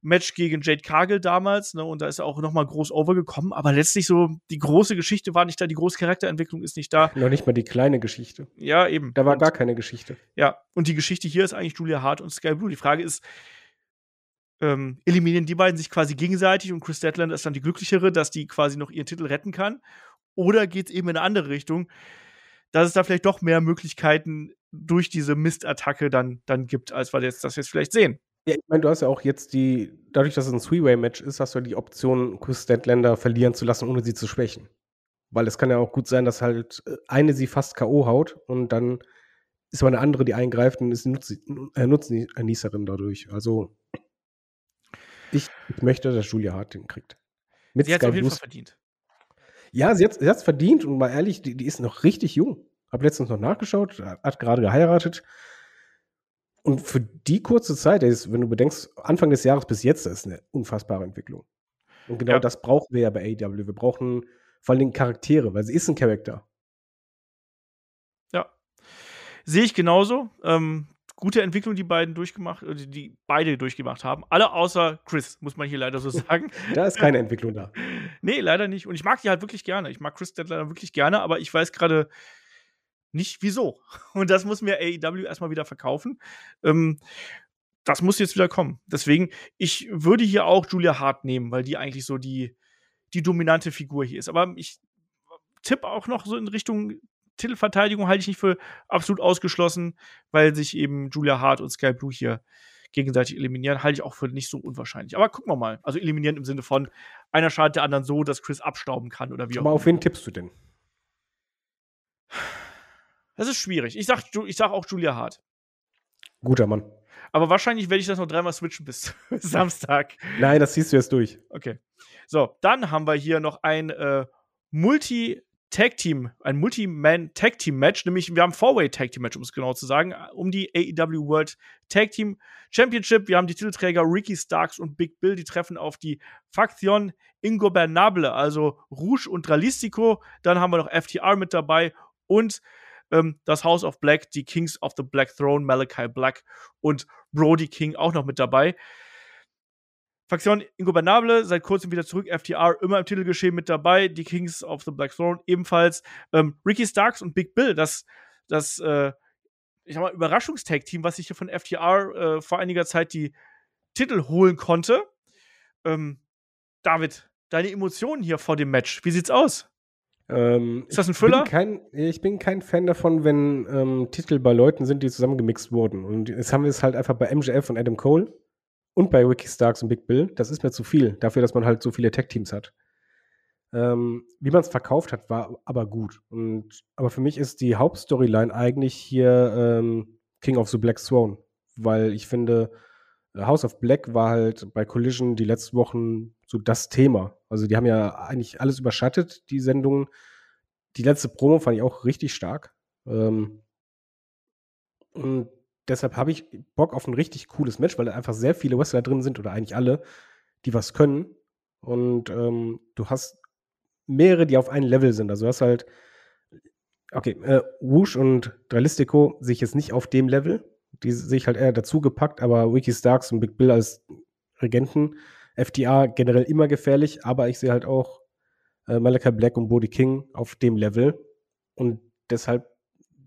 Match gegen Jade Cargill damals, ne, und da ist er auch nochmal groß overgekommen, aber letztlich so, die große Geschichte war nicht da, die große Charakterentwicklung ist nicht da. Noch nicht mal die kleine Geschichte. Ja, eben. Da war und, gar keine Geschichte. Ja, und die Geschichte hier ist eigentlich Julia Hart und Sky Blue. Die Frage ist, ähm, eliminieren die beiden sich quasi gegenseitig und Chris Statlander ist dann die glücklichere, dass die quasi noch ihren Titel retten kann. Oder geht es eben in eine andere Richtung, dass es da vielleicht doch mehr Möglichkeiten durch diese Mistattacke dann, dann gibt, als wir jetzt, das jetzt vielleicht sehen. Ja, ich meine, du hast ja auch jetzt die, dadurch, dass es ein Three-Way-Match ist, hast du die Option, Chris Statlander verlieren zu lassen, ohne sie zu schwächen. Weil es kann ja auch gut sein, dass halt äh, eine sie fast K.O. haut und dann ist aber eine andere, die eingreift und ist äh, Nutznießerin dadurch. Also ich, ich möchte, dass Julia Hart den kriegt. Mit sie hat es auf jeden Fall verdient. Ja, sie hat es verdient und mal ehrlich, die, die ist noch richtig jung. Hab letztens noch nachgeschaut, hat gerade geheiratet. Und für die kurze Zeit, ist, wenn du bedenkst, Anfang des Jahres bis jetzt, ist eine unfassbare Entwicklung. Und genau ja. das brauchen wir ja bei AEW. Wir brauchen vor allem Charaktere, weil sie ist ein Charakter. Ja. Sehe ich genauso. Ähm, gute Entwicklung, die beiden durchgemacht, äh, die beide durchgemacht haben. Alle außer Chris, muss man hier leider so sagen. da ist keine Entwicklung da. nee, leider nicht. Und ich mag die halt wirklich gerne. Ich mag Chris Deadler wirklich gerne, aber ich weiß gerade nicht wieso. Und das muss mir AEW erstmal wieder verkaufen. Ähm, das muss jetzt wieder kommen. Deswegen, ich würde hier auch Julia Hart nehmen, weil die eigentlich so die, die dominante Figur hier ist. Aber ich tippe auch noch so in Richtung Titelverteidigung halte ich nicht für absolut ausgeschlossen, weil sich eben Julia Hart und Sky Blue hier gegenseitig eliminieren, halte ich auch für nicht so unwahrscheinlich. Aber gucken wir mal. Also eliminieren im Sinne von einer schadet der anderen so, dass Chris abstauben kann oder wie auch immer. Aber auf wen tippst du denn? Das ist schwierig. Ich sag, ich sag auch Julia Hart. Guter Mann. Aber wahrscheinlich werde ich das noch dreimal switchen bis Samstag. Nein, das ziehst du jetzt durch. Okay. So, dann haben wir hier noch ein äh, Multi- Tag Team, ein Multi-Man Tag Team Match, nämlich wir haben Four-Way Tag Team Match, um es genau zu sagen, um die AEW World Tag Team Championship. Wir haben die Titelträger Ricky Starks und Big Bill, die treffen auf die Faktion Ingobernable, also Rouge und Dralistico. Dann haben wir noch FTR mit dabei und ähm, das House of Black, die Kings of the Black Throne, Malachi Black und Brody King auch noch mit dabei. Faktion Ingobernable, seit kurzem wieder zurück. FTR immer im Titelgeschehen mit dabei. Die Kings of the Black Throne ebenfalls. Ähm, Ricky Starks und Big Bill, das, das äh, ich sag mal, Überraschungstag-Team, was sich hier von FTR äh, vor einiger Zeit die Titel holen konnte. Ähm, David, deine Emotionen hier vor dem Match, wie sieht's aus? Ähm, ist das ein Füller? Ich bin kein, ich bin kein Fan davon, wenn ähm, Titel bei Leuten sind, die zusammengemixt wurden. Und jetzt haben wir es halt einfach bei MJF und Adam Cole und bei Ricky Starks und Big Bill. Das ist mir zu viel, dafür, dass man halt so viele Tag-Teams hat. Ähm, wie man es verkauft hat, war aber gut. Und, aber für mich ist die Hauptstoryline eigentlich hier ähm, King of the Black Throne, weil ich finde, House of Black war halt bei Collision die letzten Wochen so das Thema. Also die haben ja eigentlich alles überschattet, die Sendungen. Die letzte Promo fand ich auch richtig stark. Ähm, und deshalb habe ich Bock auf ein richtig cooles Match, weil da einfach sehr viele Wrestler drin sind oder eigentlich alle, die was können. Und ähm, du hast mehrere, die auf einem Level sind. Also du hast halt, okay, äh, Woosh und Dralistico sehe ich jetzt nicht auf dem Level. Die sehe ich halt eher dazu gepackt, aber Wiki Starks und Big Bill als Regenten, FDA generell immer gefährlich, aber ich sehe halt auch äh, Malachi Black und Bodie King auf dem Level. Und deshalb,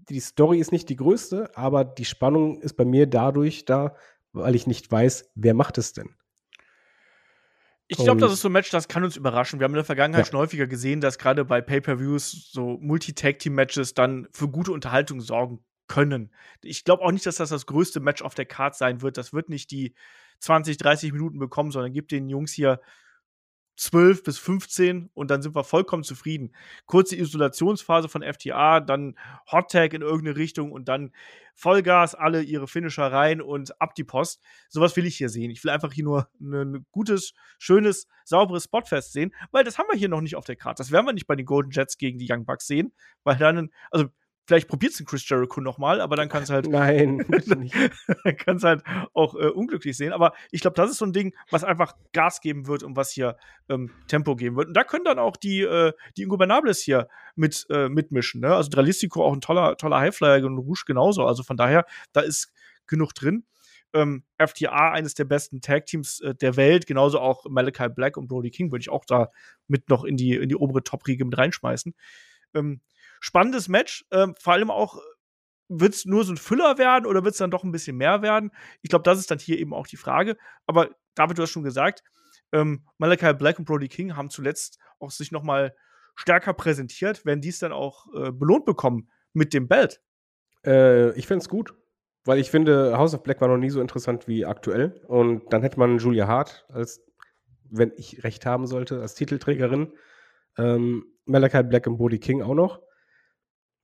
die Story ist nicht die größte, aber die Spannung ist bei mir dadurch da, weil ich nicht weiß, wer macht es denn. Ich glaube, das ist so ein Match, das kann uns überraschen. Wir haben in der Vergangenheit ja. schon häufiger gesehen, dass gerade bei Pay-Per-Views so Multi-Tag-Team-Matches dann für gute Unterhaltung sorgen können. Ich glaube auch nicht, dass das das größte Match auf der Card sein wird. Das wird nicht die 20, 30 Minuten bekommen, sondern gibt den Jungs hier 12 bis 15 und dann sind wir vollkommen zufrieden. Kurze Isolationsphase von FTA, dann Hot Tag in irgendeine Richtung und dann Vollgas, alle ihre Finisher rein und ab die Post. Sowas will ich hier sehen. Ich will einfach hier nur ein gutes, schönes, sauberes Spotfest sehen, weil das haben wir hier noch nicht auf der Karte. Das werden wir nicht bei den Golden Jets gegen die Young Bucks sehen, weil dann, also Vielleicht probiert es Chris Jericho nochmal, aber dann kann es halt. Nein, dann kann es halt auch äh, unglücklich sehen. Aber ich glaube, das ist so ein Ding, was einfach Gas geben wird und was hier ähm, Tempo geben wird. Und da können dann auch die, äh, die Ingobernables hier mit, äh, mitmischen. Ne? Also Dralistico auch ein toller, toller Highflyer und Rouge genauso. Also von daher, da ist genug drin. Ähm, FTA, eines der besten Tag-Teams äh, der Welt, genauso auch Malachi Black und Brody King würde ich auch da mit noch in die, in die obere Top-Riege mit reinschmeißen. Ähm, spannendes Match. Ähm, vor allem auch, wird es nur so ein Füller werden oder wird es dann doch ein bisschen mehr werden? Ich glaube, das ist dann hier eben auch die Frage. Aber David, du hast schon gesagt, ähm, Malachi Black und Brody King haben zuletzt auch sich noch mal stärker präsentiert, werden dies dann auch äh, belohnt bekommen mit dem Belt. Äh, ich finde es gut, weil ich finde, House of Black war noch nie so interessant wie aktuell. Und dann hätte man Julia Hart als, wenn ich recht haben sollte, als Titelträgerin. Ähm, Malachi Black und Brody King auch noch.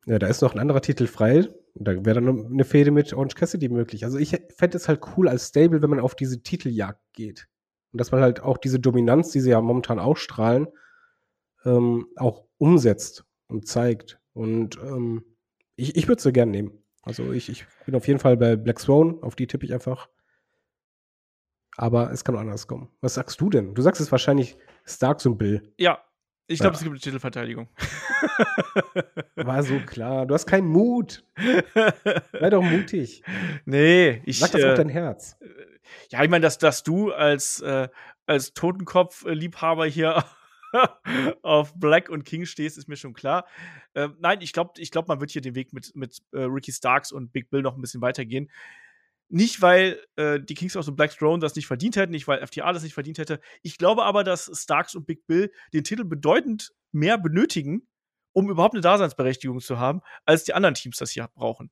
Ja, da ist noch ein anderer Titel frei. Da wäre dann eine Fehde mit Orange Cassidy möglich. Also ich fände es halt cool als Stable, wenn man auf diese Titeljagd geht. Und dass man halt auch diese Dominanz, die sie ja momentan ausstrahlen, ähm, auch umsetzt und zeigt. Und ähm, ich, ich würde sie gern nehmen. Also ich, ich bin auf jeden Fall bei Black Swan, auf die tippe ich einfach. Aber es kann auch anders kommen. Was sagst du denn? Du sagst es wahrscheinlich Starks und Bill. Ja, ich glaube, ja. es gibt eine Titelverteidigung. War so klar. Du hast keinen Mut. Sei doch mutig. Nee, ich. Sag das äh, auf dein Herz. Ja, ich meine, dass, dass du als, äh, als Totenkopf-Liebhaber hier auf Black und King stehst, ist mir schon klar. Äh, nein, ich glaube, ich glaub, man wird hier den Weg mit, mit äh, Ricky Starks und Big Bill noch ein bisschen weitergehen. Nicht, weil äh, die Kings of the Black Throne das nicht verdient hätten, nicht, weil FTA das nicht verdient hätte. Ich glaube aber, dass Starks und Big Bill den Titel bedeutend mehr benötigen, um überhaupt eine Daseinsberechtigung zu haben, als die anderen Teams das hier brauchen.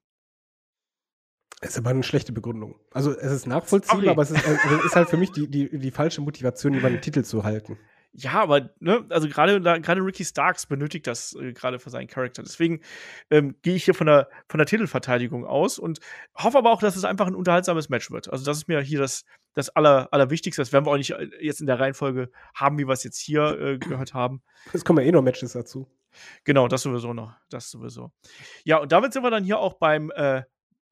Das ist aber eine schlechte Begründung. Also es ist nachvollziehbar, okay. aber es ist, also es ist, halt für mich die, die, die falsche Motivation, jemanden Titel zu halten. Ja, aber ne, also gerade gerade Ricky Starks benötigt das äh, gerade für seinen Charakter. Deswegen ähm, gehe ich hier von der von der Titelverteidigung aus und hoffe aber auch, dass es einfach ein unterhaltsames Match wird. Also das ist mir hier das das aller allerwichtigste. Das werden wir auch nicht äh, jetzt in der Reihenfolge haben, wie wir es jetzt hier äh, gehört haben. Es kommen ja eh noch Matches dazu. Genau, das sowieso noch, das sowieso. Ja, und damit sind wir dann hier auch beim äh,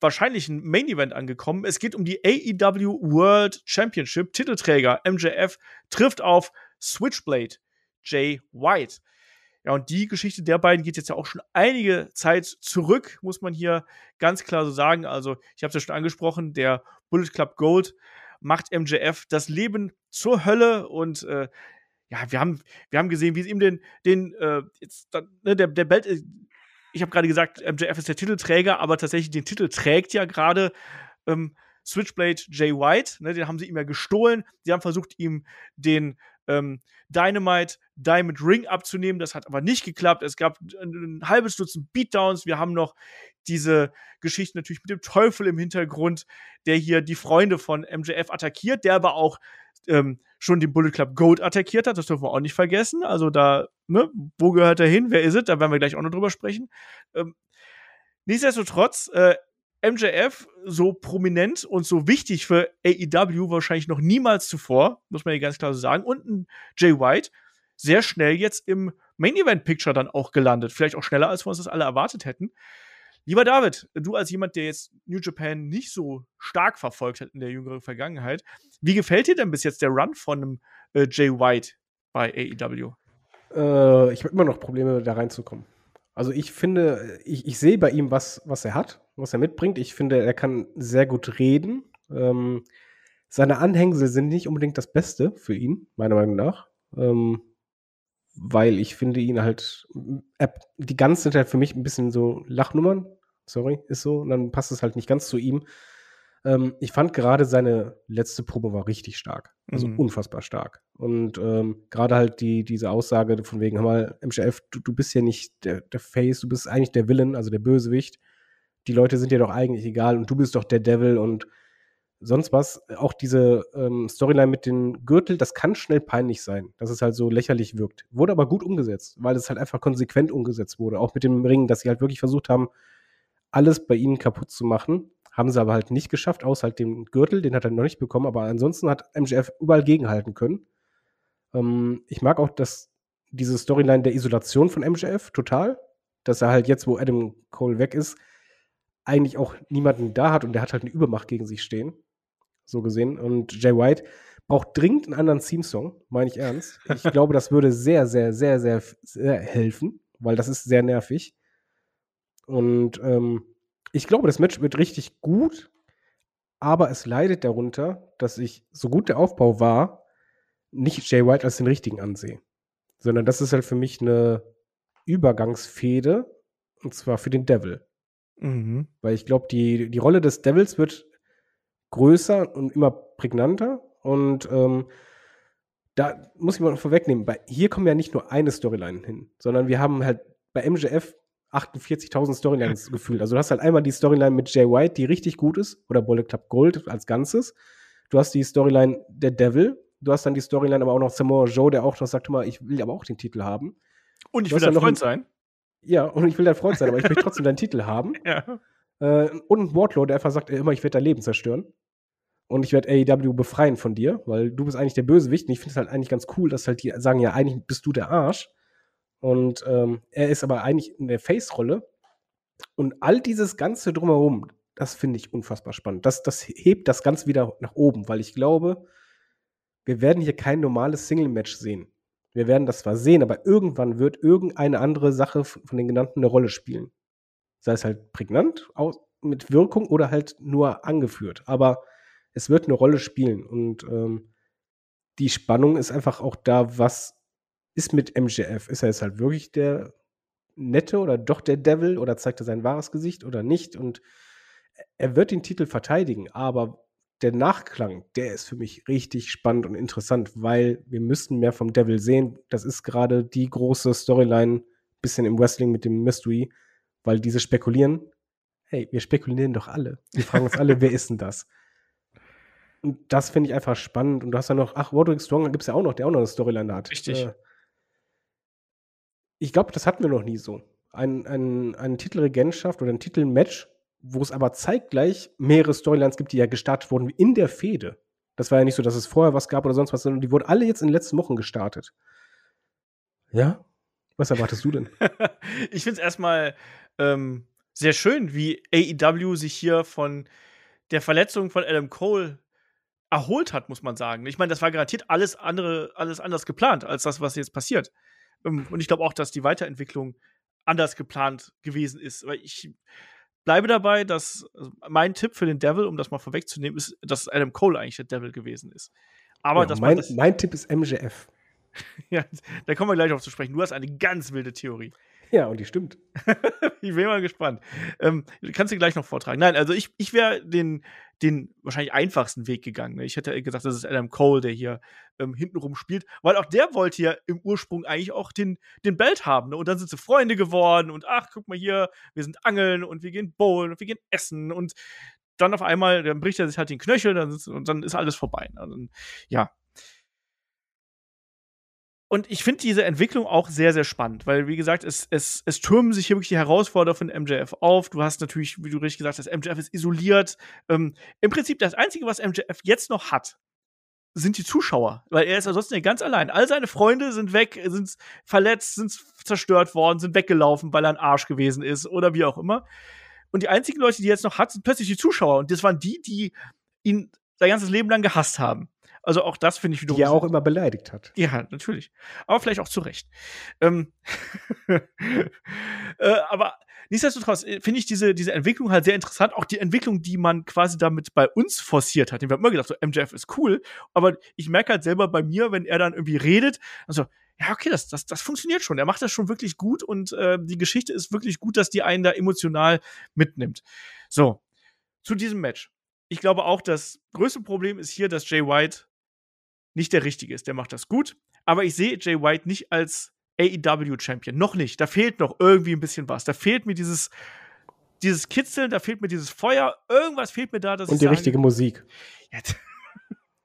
wahrscheinlichen Main Event angekommen. Es geht um die AEW World Championship. Titelträger MJF trifft auf Switchblade, Jay White. Ja, und die Geschichte der beiden geht jetzt ja auch schon einige Zeit zurück, muss man hier ganz klar so sagen. Also, ich habe es ja schon angesprochen, der Bullet Club Gold macht MJF das Leben zur Hölle und äh, ja, wir haben, wir haben gesehen, wie es ihm den, den, äh, jetzt, ne, der, der Belt, äh, ich habe gerade gesagt, MJF ist der Titelträger, aber tatsächlich den Titel trägt ja gerade ähm, Switchblade Jay White, ne, den haben sie ihm ja gestohlen. Sie haben versucht, ihm den ähm, Dynamite Diamond Ring abzunehmen. Das hat aber nicht geklappt. Es gab ein, ein halbes Dutzend Beatdowns. Wir haben noch diese Geschichte natürlich mit dem Teufel im Hintergrund, der hier die Freunde von MJF attackiert, der aber auch ähm, schon den Bullet Club Gold attackiert hat. Das dürfen wir auch nicht vergessen. Also da, ne, wo gehört er hin? Wer ist es? Da werden wir gleich auch noch drüber sprechen. Ähm, nichtsdestotrotz, äh, MJF so prominent und so wichtig für AEW wahrscheinlich noch niemals zuvor, muss man hier ganz klar so sagen. Und ein Jay White sehr schnell jetzt im Main Event Picture dann auch gelandet. Vielleicht auch schneller, als wir uns das alle erwartet hätten. Lieber David, du als jemand, der jetzt New Japan nicht so stark verfolgt hat in der jüngeren Vergangenheit, wie gefällt dir denn bis jetzt der Run von einem äh, Jay White bei AEW? Äh, ich habe immer noch Probleme, da reinzukommen. Also ich finde, ich, ich sehe bei ihm, was, was er hat, was er mitbringt. Ich finde, er kann sehr gut reden. Ähm, seine Anhängsel sind nicht unbedingt das Beste für ihn, meiner Meinung nach. Ähm, weil ich finde ihn halt, die ganzen sind halt für mich ein bisschen so Lachnummern. Sorry, ist so. Und dann passt es halt nicht ganz zu ihm. Ähm, ich fand gerade seine letzte Probe war richtig stark. Also mhm. unfassbar stark. Und ähm, gerade halt die, diese Aussage von wegen, hör mal, MJF, du, du bist ja nicht der, der Face, du bist eigentlich der Villain, also der Bösewicht. Die Leute sind dir doch eigentlich egal und du bist doch der Devil und sonst was. Auch diese ähm, Storyline mit dem Gürtel, das kann schnell peinlich sein, dass es halt so lächerlich wirkt. Wurde aber gut umgesetzt, weil es halt einfach konsequent umgesetzt wurde. Auch mit dem Ring, dass sie halt wirklich versucht haben, alles bei ihnen kaputt zu machen. Haben sie aber halt nicht geschafft, außer halt den Gürtel, den hat er noch nicht bekommen, aber ansonsten hat MJF überall gegenhalten können. Ähm, ich mag auch das, diese Storyline der Isolation von MJF total, dass er halt jetzt, wo Adam Cole weg ist, eigentlich auch niemanden da hat und der hat halt eine Übermacht gegen sich stehen. So gesehen. Und Jay White braucht dringend einen anderen Theme-Song, meine ich ernst. Ich glaube, das würde sehr, sehr, sehr, sehr, sehr helfen, weil das ist sehr nervig. Und ähm, ich glaube, das Match wird richtig gut, aber es leidet darunter, dass ich, so gut der Aufbau war, nicht Jay White als den richtigen ansehe. Sondern das ist halt für mich eine Übergangsfehde, und zwar für den Devil. Mhm. Weil ich glaube, die, die Rolle des Devils wird größer und immer prägnanter. Und ähm, da muss ich mal vorwegnehmen, bei, hier kommen ja nicht nur eine Storyline hin, sondern wir haben halt bei MJF 48.000 Storylines gefühlt. Also du hast halt einmal die Storyline mit Jay White, die richtig gut ist, oder Bullet Club Gold als Ganzes. Du hast die Storyline der Devil. Du hast dann die Storyline aber auch noch Samoa Joe, der auch noch sagt, mal, ich will aber auch den Titel haben. Und ich will dein Freund sein. Ja, und ich will dein Freund sein, aber ich möchte trotzdem deinen Titel haben. Ja. Äh, und ein Wardlow, der einfach sagt, immer, ich werde dein Leben zerstören. Und ich werde AEW befreien von dir, weil du bist eigentlich der Bösewicht. Und ich finde es halt eigentlich ganz cool, dass halt die sagen, ja, eigentlich bist du der Arsch. Und ähm, er ist aber eigentlich in der Face-Rolle. Und all dieses Ganze drumherum, das finde ich unfassbar spannend. Das, das hebt das Ganze wieder nach oben, weil ich glaube, wir werden hier kein normales Single-Match sehen. Wir werden das zwar sehen, aber irgendwann wird irgendeine andere Sache von den genannten eine Rolle spielen. Sei es halt prägnant, mit Wirkung oder halt nur angeführt. Aber es wird eine Rolle spielen. Und ähm, die Spannung ist einfach auch da, was ist mit MJF? Ist er jetzt halt wirklich der Nette oder doch der Devil oder zeigt er sein wahres Gesicht oder nicht? Und er wird den Titel verteidigen, aber der Nachklang, der ist für mich richtig spannend und interessant, weil wir müssen mehr vom Devil sehen. Das ist gerade die große Storyline, bisschen im Wrestling mit dem Mystery, weil diese spekulieren, hey, wir spekulieren doch alle. Wir fragen uns alle, wer ist denn das? Und das finde ich einfach spannend. Und du hast ja noch, ach, Roderick Strong gibt es ja auch noch, der auch noch eine Storyline hat. Richtig. Äh, ich glaube, das hatten wir noch nie so. Ein, ein, eine Titelregentschaft oder ein Titelmatch, wo es aber zeitgleich mehrere Storylines gibt, die ja gestartet wurden in der Fehde. Das war ja nicht so, dass es vorher was gab oder sonst was, sondern die wurden alle jetzt in den letzten Wochen gestartet. Ja? Was erwartest du denn? ich finde es erstmal ähm, sehr schön, wie AEW sich hier von der Verletzung von Adam Cole erholt hat, muss man sagen. Ich meine, das war garantiert alles andere, alles anders geplant als das, was jetzt passiert. Ähm, und ich glaube auch, dass die Weiterentwicklung anders geplant gewesen ist. Weil ich, bleibe dabei, dass also mein Tipp für den Devil, um das mal vorwegzunehmen, ist, dass Adam Cole eigentlich der Devil gewesen ist. Aber ja, dass mein, mein Tipp ist MJF. ja, da kommen wir gleich auf zu sprechen. Du hast eine ganz wilde Theorie. Ja, und die stimmt. ich bin mal gespannt. Ähm, kannst du gleich noch vortragen. Nein, also ich, ich wäre den, den wahrscheinlich einfachsten Weg gegangen. Ne? Ich hätte gesagt, das ist Adam Cole, der hier ähm, hintenrum spielt, weil auch der wollte ja im Ursprung eigentlich auch den, den Belt haben. Ne? Und dann sind sie Freunde geworden und ach, guck mal hier, wir sind angeln und wir gehen bowlen und wir gehen essen und dann auf einmal, dann bricht er sich halt den Knöchel dann, und dann ist alles vorbei. Ne? Also, ja, und ich finde diese Entwicklung auch sehr, sehr spannend, weil, wie gesagt, es, es, es türmen sich hier wirklich die Herausforderer von MJF auf. Du hast natürlich, wie du richtig gesagt hast, MJF ist isoliert. Ähm, Im Prinzip das Einzige, was MJF jetzt noch hat, sind die Zuschauer, weil er ist ansonsten ganz allein. All seine Freunde sind weg, sind verletzt, sind zerstört worden, sind weggelaufen, weil er ein Arsch gewesen ist oder wie auch immer. Und die einzigen Leute, die er jetzt noch hat, sind plötzlich die Zuschauer. Und das waren die, die ihn sein ganzes Leben lang gehasst haben. Also auch das finde ich wiederum. Die er auch immer beleidigt hat. Ja, natürlich. Aber vielleicht auch zu Recht. Ähm äh, aber nichtsdestotrotz äh, finde ich diese, diese Entwicklung halt sehr interessant. Auch die Entwicklung, die man quasi damit bei uns forciert hat. Wir haben immer gedacht, so MJF ist cool. Aber ich merke halt selber bei mir, wenn er dann irgendwie redet, also ja, okay, das, das, das funktioniert schon. Er macht das schon wirklich gut und äh, die Geschichte ist wirklich gut, dass die einen da emotional mitnimmt. So, zu diesem Match. Ich glaube auch, das größte Problem ist hier, dass Jay White nicht der richtige ist. Der macht das gut. Aber ich sehe Jay White nicht als AEW-Champion. Noch nicht. Da fehlt noch irgendwie ein bisschen was. Da fehlt mir dieses, dieses Kitzeln, da fehlt mir dieses Feuer. Irgendwas fehlt mir da. Dass Und die richtige Musik. Jetzt.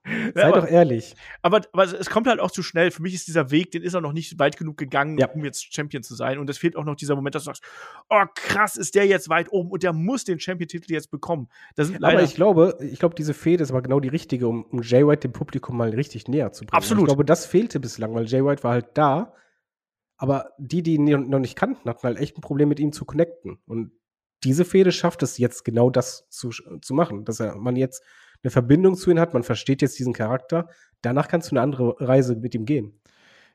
Sei aber, doch ehrlich. Aber, aber es kommt halt auch zu schnell. Für mich ist dieser Weg, den ist er noch nicht weit genug gegangen, Ja. um jetzt Champion zu sein. Und es fehlt auch noch dieser Moment, dass du sagst, oh krass, ist der jetzt weit oben und der muss den Champion-Titel jetzt bekommen. Aber ich glaube, ich glaube, diese Fehde ist aber genau die richtige, um, um Jay White dem Publikum mal richtig näher zu bringen. Absolut. Ich glaube, das fehlte bislang, weil Jay White war halt da, aber die, die ihn noch nicht kannten, hatten halt echt ein Problem mit ihm zu connecten. Und diese Fehde schafft es jetzt genau das zu, zu machen, dass er, man jetzt eine Verbindung zu ihm hat, man versteht jetzt diesen Charakter, danach kannst du eine andere Reise mit ihm gehen.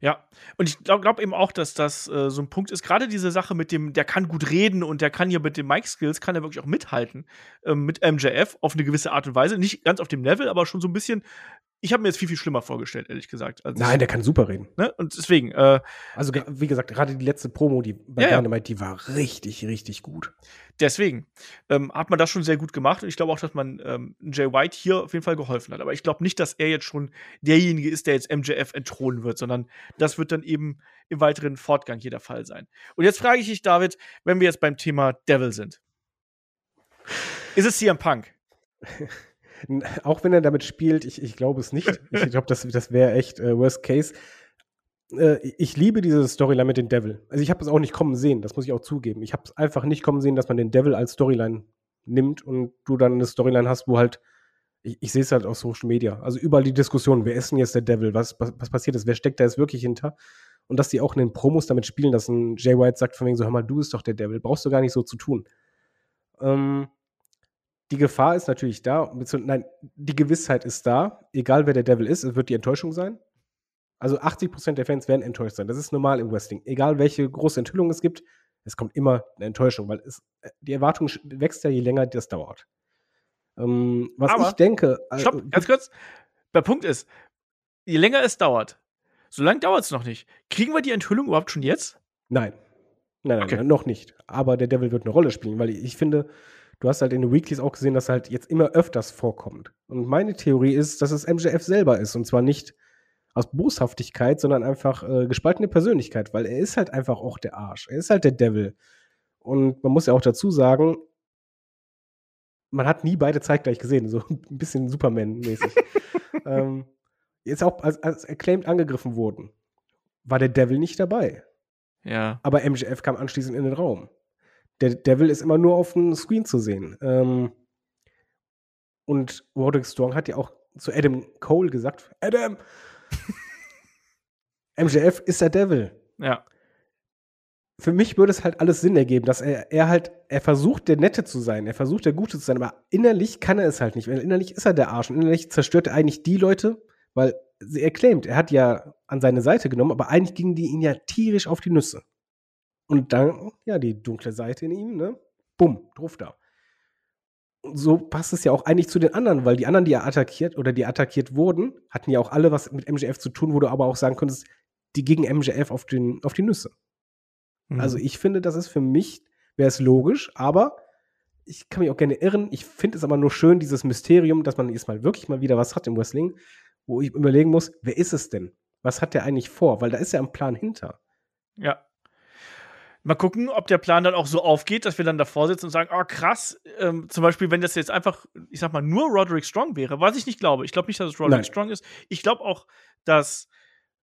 Ja, und ich glaube glaub eben auch, dass das äh, so ein Punkt ist. Gerade diese Sache mit dem, der kann gut reden und der kann hier mit den Mic-Skills, kann er wirklich auch mithalten ähm, mit MJF auf eine gewisse Art und Weise. Nicht ganz auf dem Level, aber schon so ein bisschen. Ich habe mir jetzt viel, viel schlimmer vorgestellt, ehrlich gesagt. als Nein, der kann super reden. ne? Und deswegen, äh, Also, wie gesagt, gerade die letzte Promo, die bei ja. Dynamite, die war richtig, richtig gut. deswegen ähm, hat man das schon sehr gut gemacht. Und ich glaube auch, dass man ähm, Jay White hier auf jeden Fall geholfen hat. Aber ich glaube nicht, dass er jetzt schon derjenige ist, der jetzt MJF entthronen wird, sondern das wird dann eben im weiteren Fortgang hier der Fall sein. Und jetzt frage ich dich, David, wenn wir jetzt beim Thema Devil sind. Ist es CM Punk? Auch wenn er damit spielt, ich, ich glaube es nicht. Ich glaube, das, das wäre echt äh, Worst Case. Äh, ich liebe diese Storyline mit dem Devil. Also ich habe es auch nicht kommen sehen, das muss ich auch zugeben. Ich habe es einfach nicht kommen sehen, dass man den Devil als Storyline nimmt und du dann eine Storyline hast, wo halt, ich, ich sehe es halt auf Social Media, also überall die Diskussion, wer ist denn jetzt der Devil, was, was, was passiert ist, wer steckt da jetzt wirklich hinter? Und dass die auch in den Promos damit spielen, dass ein Jay White sagt von wegen so, hör mal, du bist doch der Devil, brauchst du gar nicht so zu tun. Ähm, die Gefahr ist natürlich da, nein, die Gewissheit ist da, egal wer der Devil ist, es wird die Enttäuschung sein. Also 80% der Fans werden enttäuscht sein. Das ist normal im Wrestling. Egal welche große Enthüllung es gibt, es kommt immer eine Enttäuschung, weil es, äh, die Erwartung wächst ja, je länger das dauert. Ähm, was Aber- ich denke. äh, Stopp, ganz kurz. Der Punkt ist, je länger es dauert, so lange dauert es noch nicht. Kriegen wir die Enthüllung überhaupt schon jetzt? Nein. Nein, nein, Okay. nein, noch nicht. Aber der Devil wird eine Rolle spielen, weil ich finde, du hast halt in den Weeklies auch gesehen, dass halt jetzt immer öfters vorkommt. Und meine Theorie ist, dass es MJF selber ist. Und zwar nicht aus Boshaftigkeit, sondern einfach äh, gespaltene Persönlichkeit, weil er ist halt einfach auch der Arsch. Er ist halt der Devil. Und man muss ja auch dazu sagen, man hat nie beide zeitgleich gesehen, so ein bisschen Superman-mäßig. ähm, jetzt auch als, als acclaimed angegriffen wurden, war der Devil nicht dabei. Ja. Aber MJF kam anschließend in den Raum. Der Devil ist immer nur auf dem Screen zu sehen. Ähm, und Roderick Strong hat ja auch zu Adam Cole gesagt: Adam, MJF ist der Devil. Ja. Für mich würde es halt alles Sinn ergeben, dass er, er halt, er versucht, der Nette zu sein, er versucht, der Gute zu sein, aber innerlich kann er es halt nicht, weil innerlich ist er der Arsch und innerlich zerstört er eigentlich die Leute, weil er claimt, er hat ja an seine Seite genommen, aber eigentlich gingen die ihn ja tierisch auf die Nüsse. Und dann, ja, die dunkle Seite in ihm, ne? bumm, drauf da. Und so passt es ja auch eigentlich zu den anderen, weil die anderen, die er attackiert oder die attackiert wurden, hatten ja auch alle was mit MJF zu tun, wo du aber auch sagen könntest, die gegen MJF auf, den, auf die Nüsse. Mhm. Also ich finde, das ist für mich, wäre es logisch, aber ich kann mich auch gerne irren. Ich finde es aber nur schön, dieses Mysterium, dass man jetzt mal wirklich mal wieder was hat im Wrestling, wo ich überlegen muss, wer ist es denn? Was hat der eigentlich vor? Weil da ist ja ein Plan hinter. Ja. Mal gucken, ob der Plan dann auch so aufgeht, dass wir dann davor sitzen und sagen, oh krass, ähm, zum Beispiel, wenn das jetzt einfach, ich sag mal, nur Roderick Strong wäre, was ich nicht glaube. Ich glaube nicht, dass es Roderick Nein. Strong ist. Ich glaube auch, dass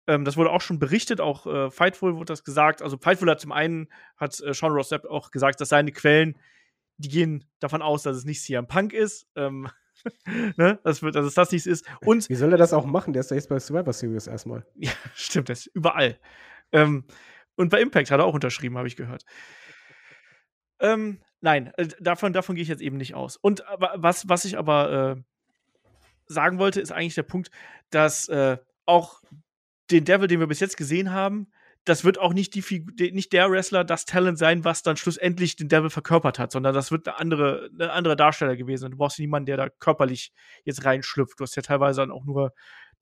ähm, das wurde auch schon berichtet, auch äh, Fightful wurde das gesagt. Also Fightful hat zum einen, hat äh, Sean Ross auch gesagt, dass seine Quellen, die gehen davon aus, dass es nicht CM Punk ist. Ähm, ne? dass, dass es das nicht ist. Und Wie soll er das auch machen? Der ist ja jetzt bei Survivor Series erstmal. Ja, stimmt, das ist überall. Ähm, und bei Impact hat er auch unterschrieben, habe ich gehört. Ähm, nein, äh, davon, davon gehe ich jetzt eben nicht aus. Und was, was ich aber äh, sagen wollte, ist eigentlich der Punkt, dass äh, auch den Devil, den wir bis jetzt gesehen haben, das wird auch nicht, die, nicht der Wrestler, das Talent sein, was dann schlussendlich den Devil verkörpert hat, sondern das wird eine andere, ein anderer Darsteller gewesen. Du brauchst niemanden, der da körperlich jetzt reinschlüpft. Du hast ja teilweise dann auch nur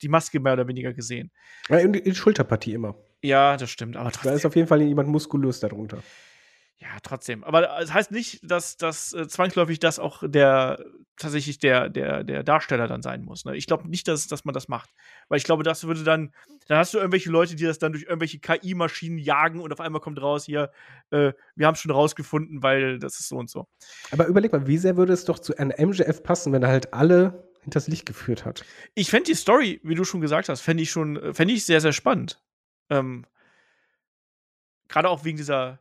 die Maske mehr oder weniger gesehen. Ja, in die Schulterpartie immer. Ja, das stimmt. Aber trotzdem. Da ist auf jeden Fall jemand muskulös darunter. Ja, trotzdem. Aber das heißt nicht, dass das äh, zwangsläufig das auch der tatsächlich der, der, der Darsteller dann sein muss. Ne? Ich glaube nicht, dass, dass man das macht. Weil ich glaube, das würde dann, dann hast du irgendwelche Leute, die das dann durch irgendwelche KI-Maschinen jagen und auf einmal kommt raus, hier, äh, wir haben es schon rausgefunden, weil das ist so und so. Aber überleg mal, wie sehr würde es doch zu einem MJF passen, wenn er halt alle hinters Licht geführt hat? Ich fände die Story, wie du schon gesagt hast, fände ich schon, fände ich sehr, sehr spannend. Ähm, Gerade auch wegen dieser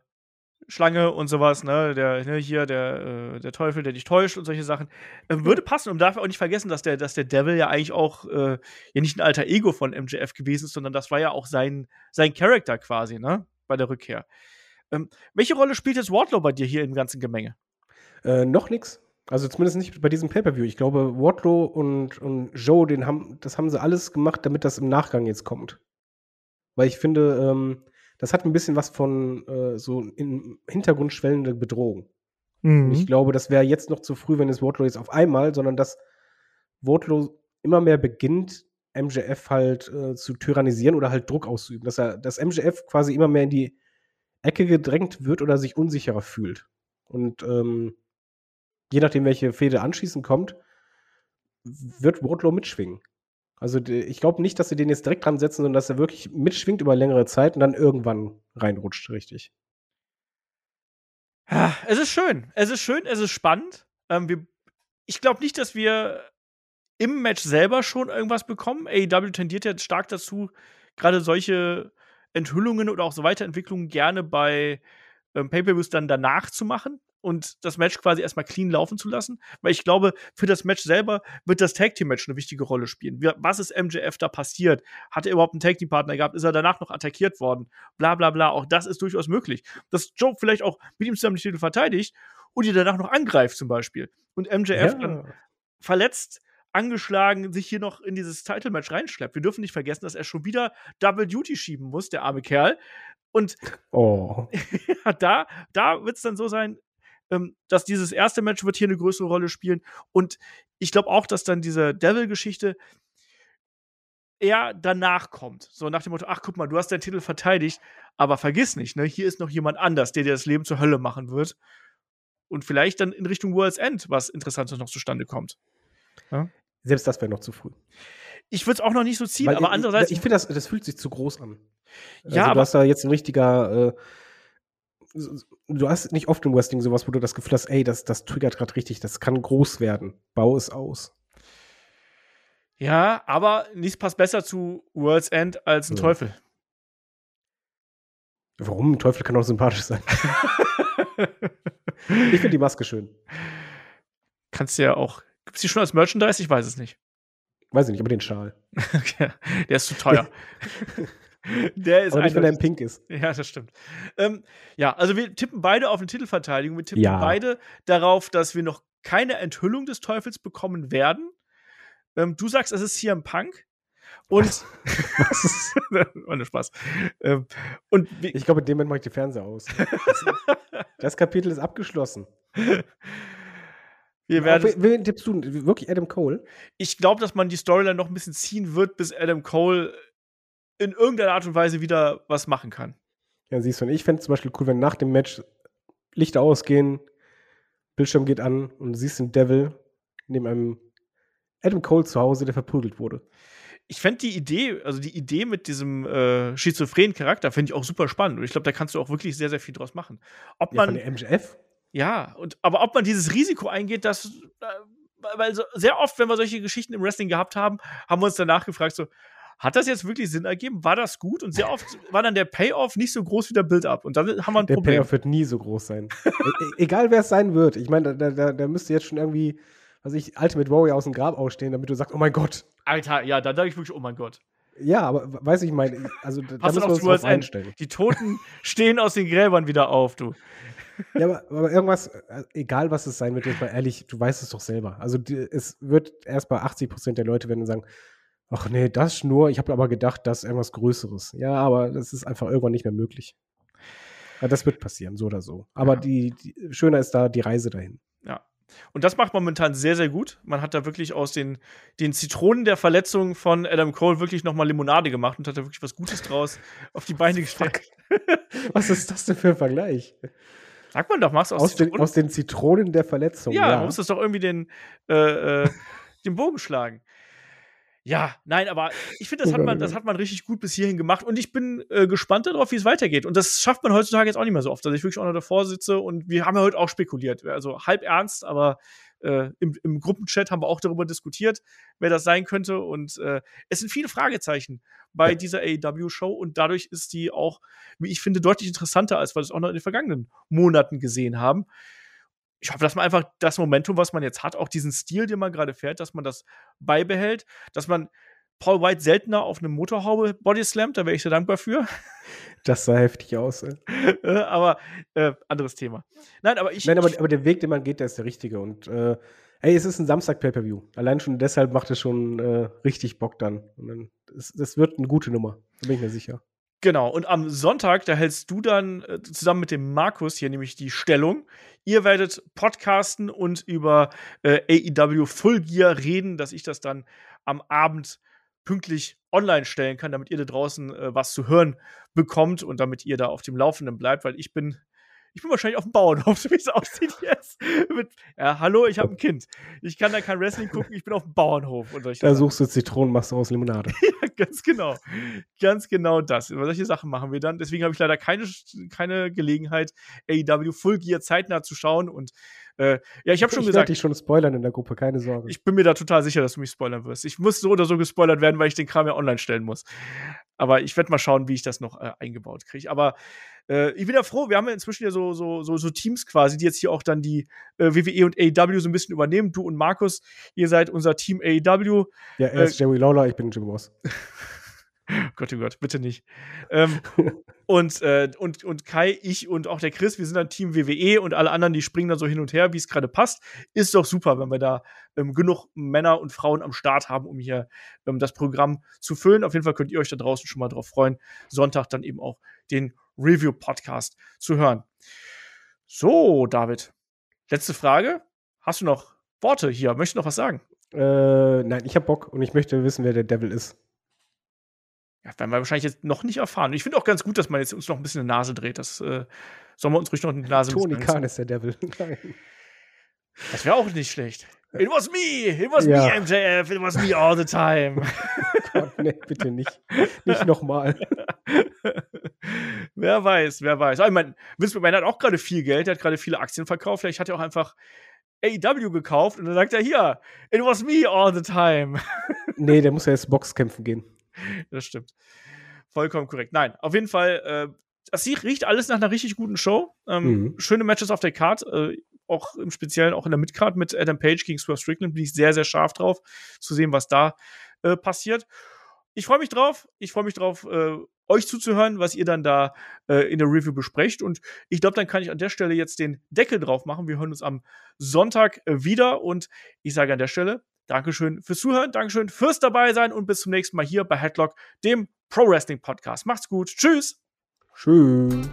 Schlange und sowas, ne, der, ne, hier, der, äh, der Teufel, der dich täuscht und solche Sachen. Äh, würde passen und darf auch nicht vergessen, dass der, dass der Devil ja eigentlich auch äh, ja nicht ein alter Ego von MJF gewesen ist, sondern das war ja auch sein, sein Charakter quasi, ne, bei der Rückkehr. Ähm, welche Rolle spielt jetzt Wardlow bei dir hier im ganzen Gemenge? Äh, noch nix. Also zumindest nicht bei diesem Pay-Per-View. Ich glaube, Wardlow und, und Joe, den haben, das haben sie alles gemacht, damit das im Nachgang jetzt kommt. Weil ich finde, ähm, das hat ein bisschen was von äh, so im Hintergrund schwellende Bedrohung. Mhm. Ich glaube, das wäre jetzt noch zu früh, wenn es Wardlow jetzt auf einmal, sondern dass Wardlow immer mehr beginnt, MJF halt äh, zu tyrannisieren oder halt Druck auszuüben. Dass er, dass MJF quasi immer mehr in die Ecke gedrängt wird oder sich unsicherer fühlt. Und ähm, je nachdem, welche Fehde anschließend kommt, wird Wardlow mitschwingen. Also ich glaube nicht, dass sie den jetzt direkt dran setzen, sondern dass er wirklich mitschwingt über längere Zeit und dann irgendwann reinrutscht, richtig. Ja, es ist schön. Es ist schön, es ist spannend. Ähm, wir, ich glaube nicht, dass wir im Match selber schon irgendwas bekommen. AEW tendiert ja stark dazu, gerade solche Enthüllungen oder auch so Weiterentwicklungen gerne bei ähm, Pay-Per-Views dann danach zu machen und das Match quasi erstmal clean laufen zu lassen. Weil ich glaube, für das Match selber wird das Tag Team Match eine wichtige Rolle spielen. Was ist MJF da passiert? Hat er überhaupt einen Tag Team Partner gehabt? Ist er danach noch attackiert worden? Bla bla bla. Auch das ist durchaus möglich. Dass Joe vielleicht auch mit ihm zusammen die Titel verteidigt und ihn danach noch angreift zum Beispiel. Und MJF ja. dann verletzt angeschlagen sich hier noch in dieses Title-Match reinschleppt. Wir dürfen nicht vergessen, dass er schon wieder Double Duty schieben muss, der arme Kerl. Und oh. da, da wird es dann so sein, ähm, dass dieses erste Match wird hier eine größere Rolle spielen. Und ich glaube auch, dass dann diese Devil-Geschichte eher danach kommt. So nach dem Motto, ach guck mal, du hast deinen Titel verteidigt, aber vergiss nicht, ne, hier ist noch jemand anders, der dir das Leben zur Hölle machen wird. Und vielleicht dann in Richtung World's End was Interessantes noch zustande kommt. Ja? Selbst das wäre noch zu früh. Ich würde es auch noch nicht so ziehen, Weil aber ich, andererseits. Ich finde, das, das fühlt sich zu groß an. Ja, also, du hast da jetzt ein richtiger äh, du hast nicht oft im Wrestling sowas, wo du das Gefühl hast, ey, das, das triggert gerade richtig, das kann groß werden. Bau es aus. Ja, aber nichts passt besser zu World's End als ein ja. Teufel. Warum? Ein Teufel kann auch sympathisch sein. ich finde die Maske schön. Kannst du ja auch. Gibt es die schon als Merchandise? Ich weiß es nicht. Weiß ich nicht, aber den Schal. okay. Der ist zu teuer. Der ist Aber nicht, weil er in Pink ist. Ja, das stimmt. Ähm, ja, also wir tippen beide auf eine Titelverteidigung. Wir tippen ja. beide darauf, dass wir noch keine Enthüllung des Teufels bekommen werden. Ähm, du sagst, es ist CM Punk. Und was nur Spaß. Ähm, und ich glaube, in dem Moment mache ich die Fernseher aus. Das Kapitel ist abgeschlossen. Wir werden. Wen tippst du? Wirklich Adam Cole? Ich glaube, dass man die Storyline noch ein bisschen ziehen wird, bis Adam Cole in irgendeiner Art und Weise wieder was machen kann. Ja, siehst du, und ich fände es zum Beispiel cool, wenn nach dem Match Lichter ausgehen, Bildschirm geht an und du siehst den Devil neben einem Adam Cole zu Hause, der verprügelt wurde. Ich fände die Idee, also die Idee mit diesem äh, schizophrenen Charakter, finde ich auch super spannend. Und ich glaube, da kannst du auch wirklich sehr, sehr viel draus machen. Ob man, ja, von der MJF? Ja, und, aber ob man dieses Risiko eingeht, dass, äh, weil so, sehr oft, wenn wir solche Geschichten im Wrestling gehabt haben, haben wir uns danach gefragt, so, hat das jetzt wirklich Sinn ergeben? War das gut? Und sehr oft war dann der Payoff nicht so groß wie der Build-up. Und dann haben wir ein der Problem. Der Payoff wird nie so groß sein. e, e egal wer es sein wird. Ich meine, da, da, da müsste jetzt schon irgendwie, was ich, Ultimate Warrior aus dem Grab ausstehen, damit du sagst, oh mein Gott. Alter, ja, da dachte ich wirklich, oh mein Gott. Ja, aber weiß ich meine, also da Hast müssen wir uns drauf einstellen. Die Toten stehen aus den Gräbern wieder auf, du. Ja, aber, aber, irgendwas, äh, egal was es sein wird, jetzt mal ehrlich, du weißt es doch selber. Also die, es wird erst bei 80 Prozent der Leute werden sagen, ach nee, das Schnur, ich habe aber gedacht, das ist irgendwas Größeres. Ja, aber das ist einfach irgendwann nicht mehr möglich. Ja, das wird passieren, so oder so. Aber ja. die, die, schöner ist da die Reise dahin. Ja. Und das macht momentan sehr, sehr gut. Man hat da wirklich aus den, den Zitronen der Verletzung von Adam Cole wirklich nochmal Limonade gemacht und hat da wirklich was Gutes draus auf die Beine gestellt. was ist das denn für ein Vergleich? Sag man doch, machst du aus, aus, den, aus den Zitronen der Verletzung. Ja, ja. man muss das doch irgendwie den, äh, äh, den Bogen schlagen. Ja, nein, aber ich finde, das, hat man, das hat man richtig gut bis hierhin gemacht und ich bin äh, gespannt darauf, wie es weitergeht. Und das schafft man heutzutage jetzt auch nicht mehr so oft, dass ich wirklich auch noch davor sitze und wir haben ja heute auch spekuliert. Also halb ernst, aber äh, im, im, Gruppenchat haben wir auch darüber diskutiert, wer das sein könnte. Und äh, es sind viele Fragezeichen bei ja. dieser AEW-Show und dadurch ist die auch, wie ich finde, deutlich interessanter, als wir das auch noch in den vergangenen Monaten gesehen haben ich hoffe, dass man einfach das Momentum, was man jetzt hat, auch diesen Stil, den man gerade fährt, dass man das beibehält, dass man Paul White seltener auf einem Motorhaube bodyslammt, da wäre ich sehr dankbar für. Das sah heftig aus. Äh, aber äh, anderes Thema. Nein, aber ich. Nein, aber, aber, der Weg, den man geht, der ist der richtige. Und äh, ey, es ist ein Samstag-Pay-Per-View. Allein schon deshalb macht es schon äh, richtig Bock dann. Und dann es, das wird eine gute Nummer, da bin ich mir sicher. Genau, und am Sonntag, da hältst du dann äh, zusammen mit dem Markus hier nämlich die Stellung. Ihr werdet podcasten und über äh, AEW Full Gear reden, dass ich das dann am Abend pünktlich online stellen kann, damit ihr da draußen äh, was zu hören bekommt und damit ihr da auf dem Laufenden bleibt, weil ich bin ich bin wahrscheinlich auf dem Bauernhof, so wie es aussieht jetzt. Mit, ja, hallo, ich habe ein Kind. Ich kann da kein Wrestling gucken, ich bin auf dem Bauernhof. Und da suchst du Zitronen, machst du aus Limonade. ja, ganz genau. Ganz genau das. Über solche Sachen machen wir dann. Deswegen habe ich leider keine, keine Gelegenheit, AEW Full Gear zeitnah zu schauen und äh, ja, ich habe schon ich gesagt. Ich dich schon spoilern in der Gruppe, keine Sorge. Ich bin mir da total sicher, dass du mich spoilern wirst. Ich muss so oder so gespoilert werden, weil ich den Kram ja online stellen muss. Aber ich werde mal schauen, wie ich das noch äh, eingebaut kriege. Aber äh, ich bin ja froh, wir haben ja inzwischen ja so, so, so, so Teams quasi, die jetzt hier auch dann die äh, WWE und AEW so ein bisschen übernehmen. Du und Markus, ihr seid unser Team AEW. Ja, er ist äh, Jerry Lawler, ich bin Jim Ross. Gott, oh Gott, bitte nicht. ähm, und, äh, und, und Kai, ich und auch der Chris, wir sind dann Team WWE und alle anderen, die springen dann so hin und her, wie es gerade passt. Ist doch super, wenn wir da ähm, genug Männer und Frauen am Start haben, um hier ähm, das Programm zu füllen. Auf jeden Fall könnt ihr euch da draußen schon mal drauf freuen, Sonntag dann eben auch den Review-Podcast zu hören. So, David, letzte Frage. Hast du noch Worte hier? Möchtest du noch was sagen? Äh, nein, ich habe Bock und ich möchte wissen, wer der Devil ist. Ja, werden wir wahrscheinlich jetzt noch nicht erfahren. Ich finde auch ganz gut, dass man jetzt uns noch ein bisschen eine Nase dreht. Das äh, sollen wir uns ruhig noch eine Nase Tony Khan ist der Devil. Das wäre auch nicht schlecht. It was me! It was ja. me, MJF! It was me all the time! Gott, nee, bitte nicht. Nicht nochmal. wer weiß, wer weiß. ich meine, Vince McMahon hat auch gerade viel Geld, er hat gerade viele Aktien verkauft. Vielleicht hat er auch einfach AEW gekauft und dann sagt er hier, it was me all the time. nee, der muss ja jetzt Boxkämpfen gehen. das stimmt. Vollkommen korrekt. Nein, auf jeden Fall, äh, das riecht alles nach einer richtig guten Show. Ähm, mhm. Schöne Matches auf der Card. Äh, auch im Speziellen auch in der Midcard mit Adam Page gegen Swerve Strickland bin ich sehr, sehr scharf drauf, zu sehen, was da äh, passiert. Ich freue mich drauf. Ich freue mich drauf, äh, euch zuzuhören, was ihr dann da äh, in der Review besprecht. Und ich glaube, dann kann ich an der Stelle jetzt den Deckel drauf machen. Wir hören uns am Sonntag äh, wieder. Und ich sage an der Stelle, Dankeschön fürs Zuhören, Dankeschön fürs dabei sein und bis zum nächsten Mal hier bei Headlock, dem Pro Wrestling Podcast. Macht's gut. Tschüss. Tschüss.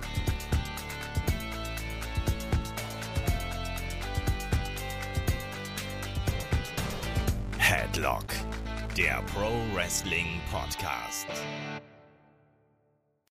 Headlock, der Pro Wrestling Podcast.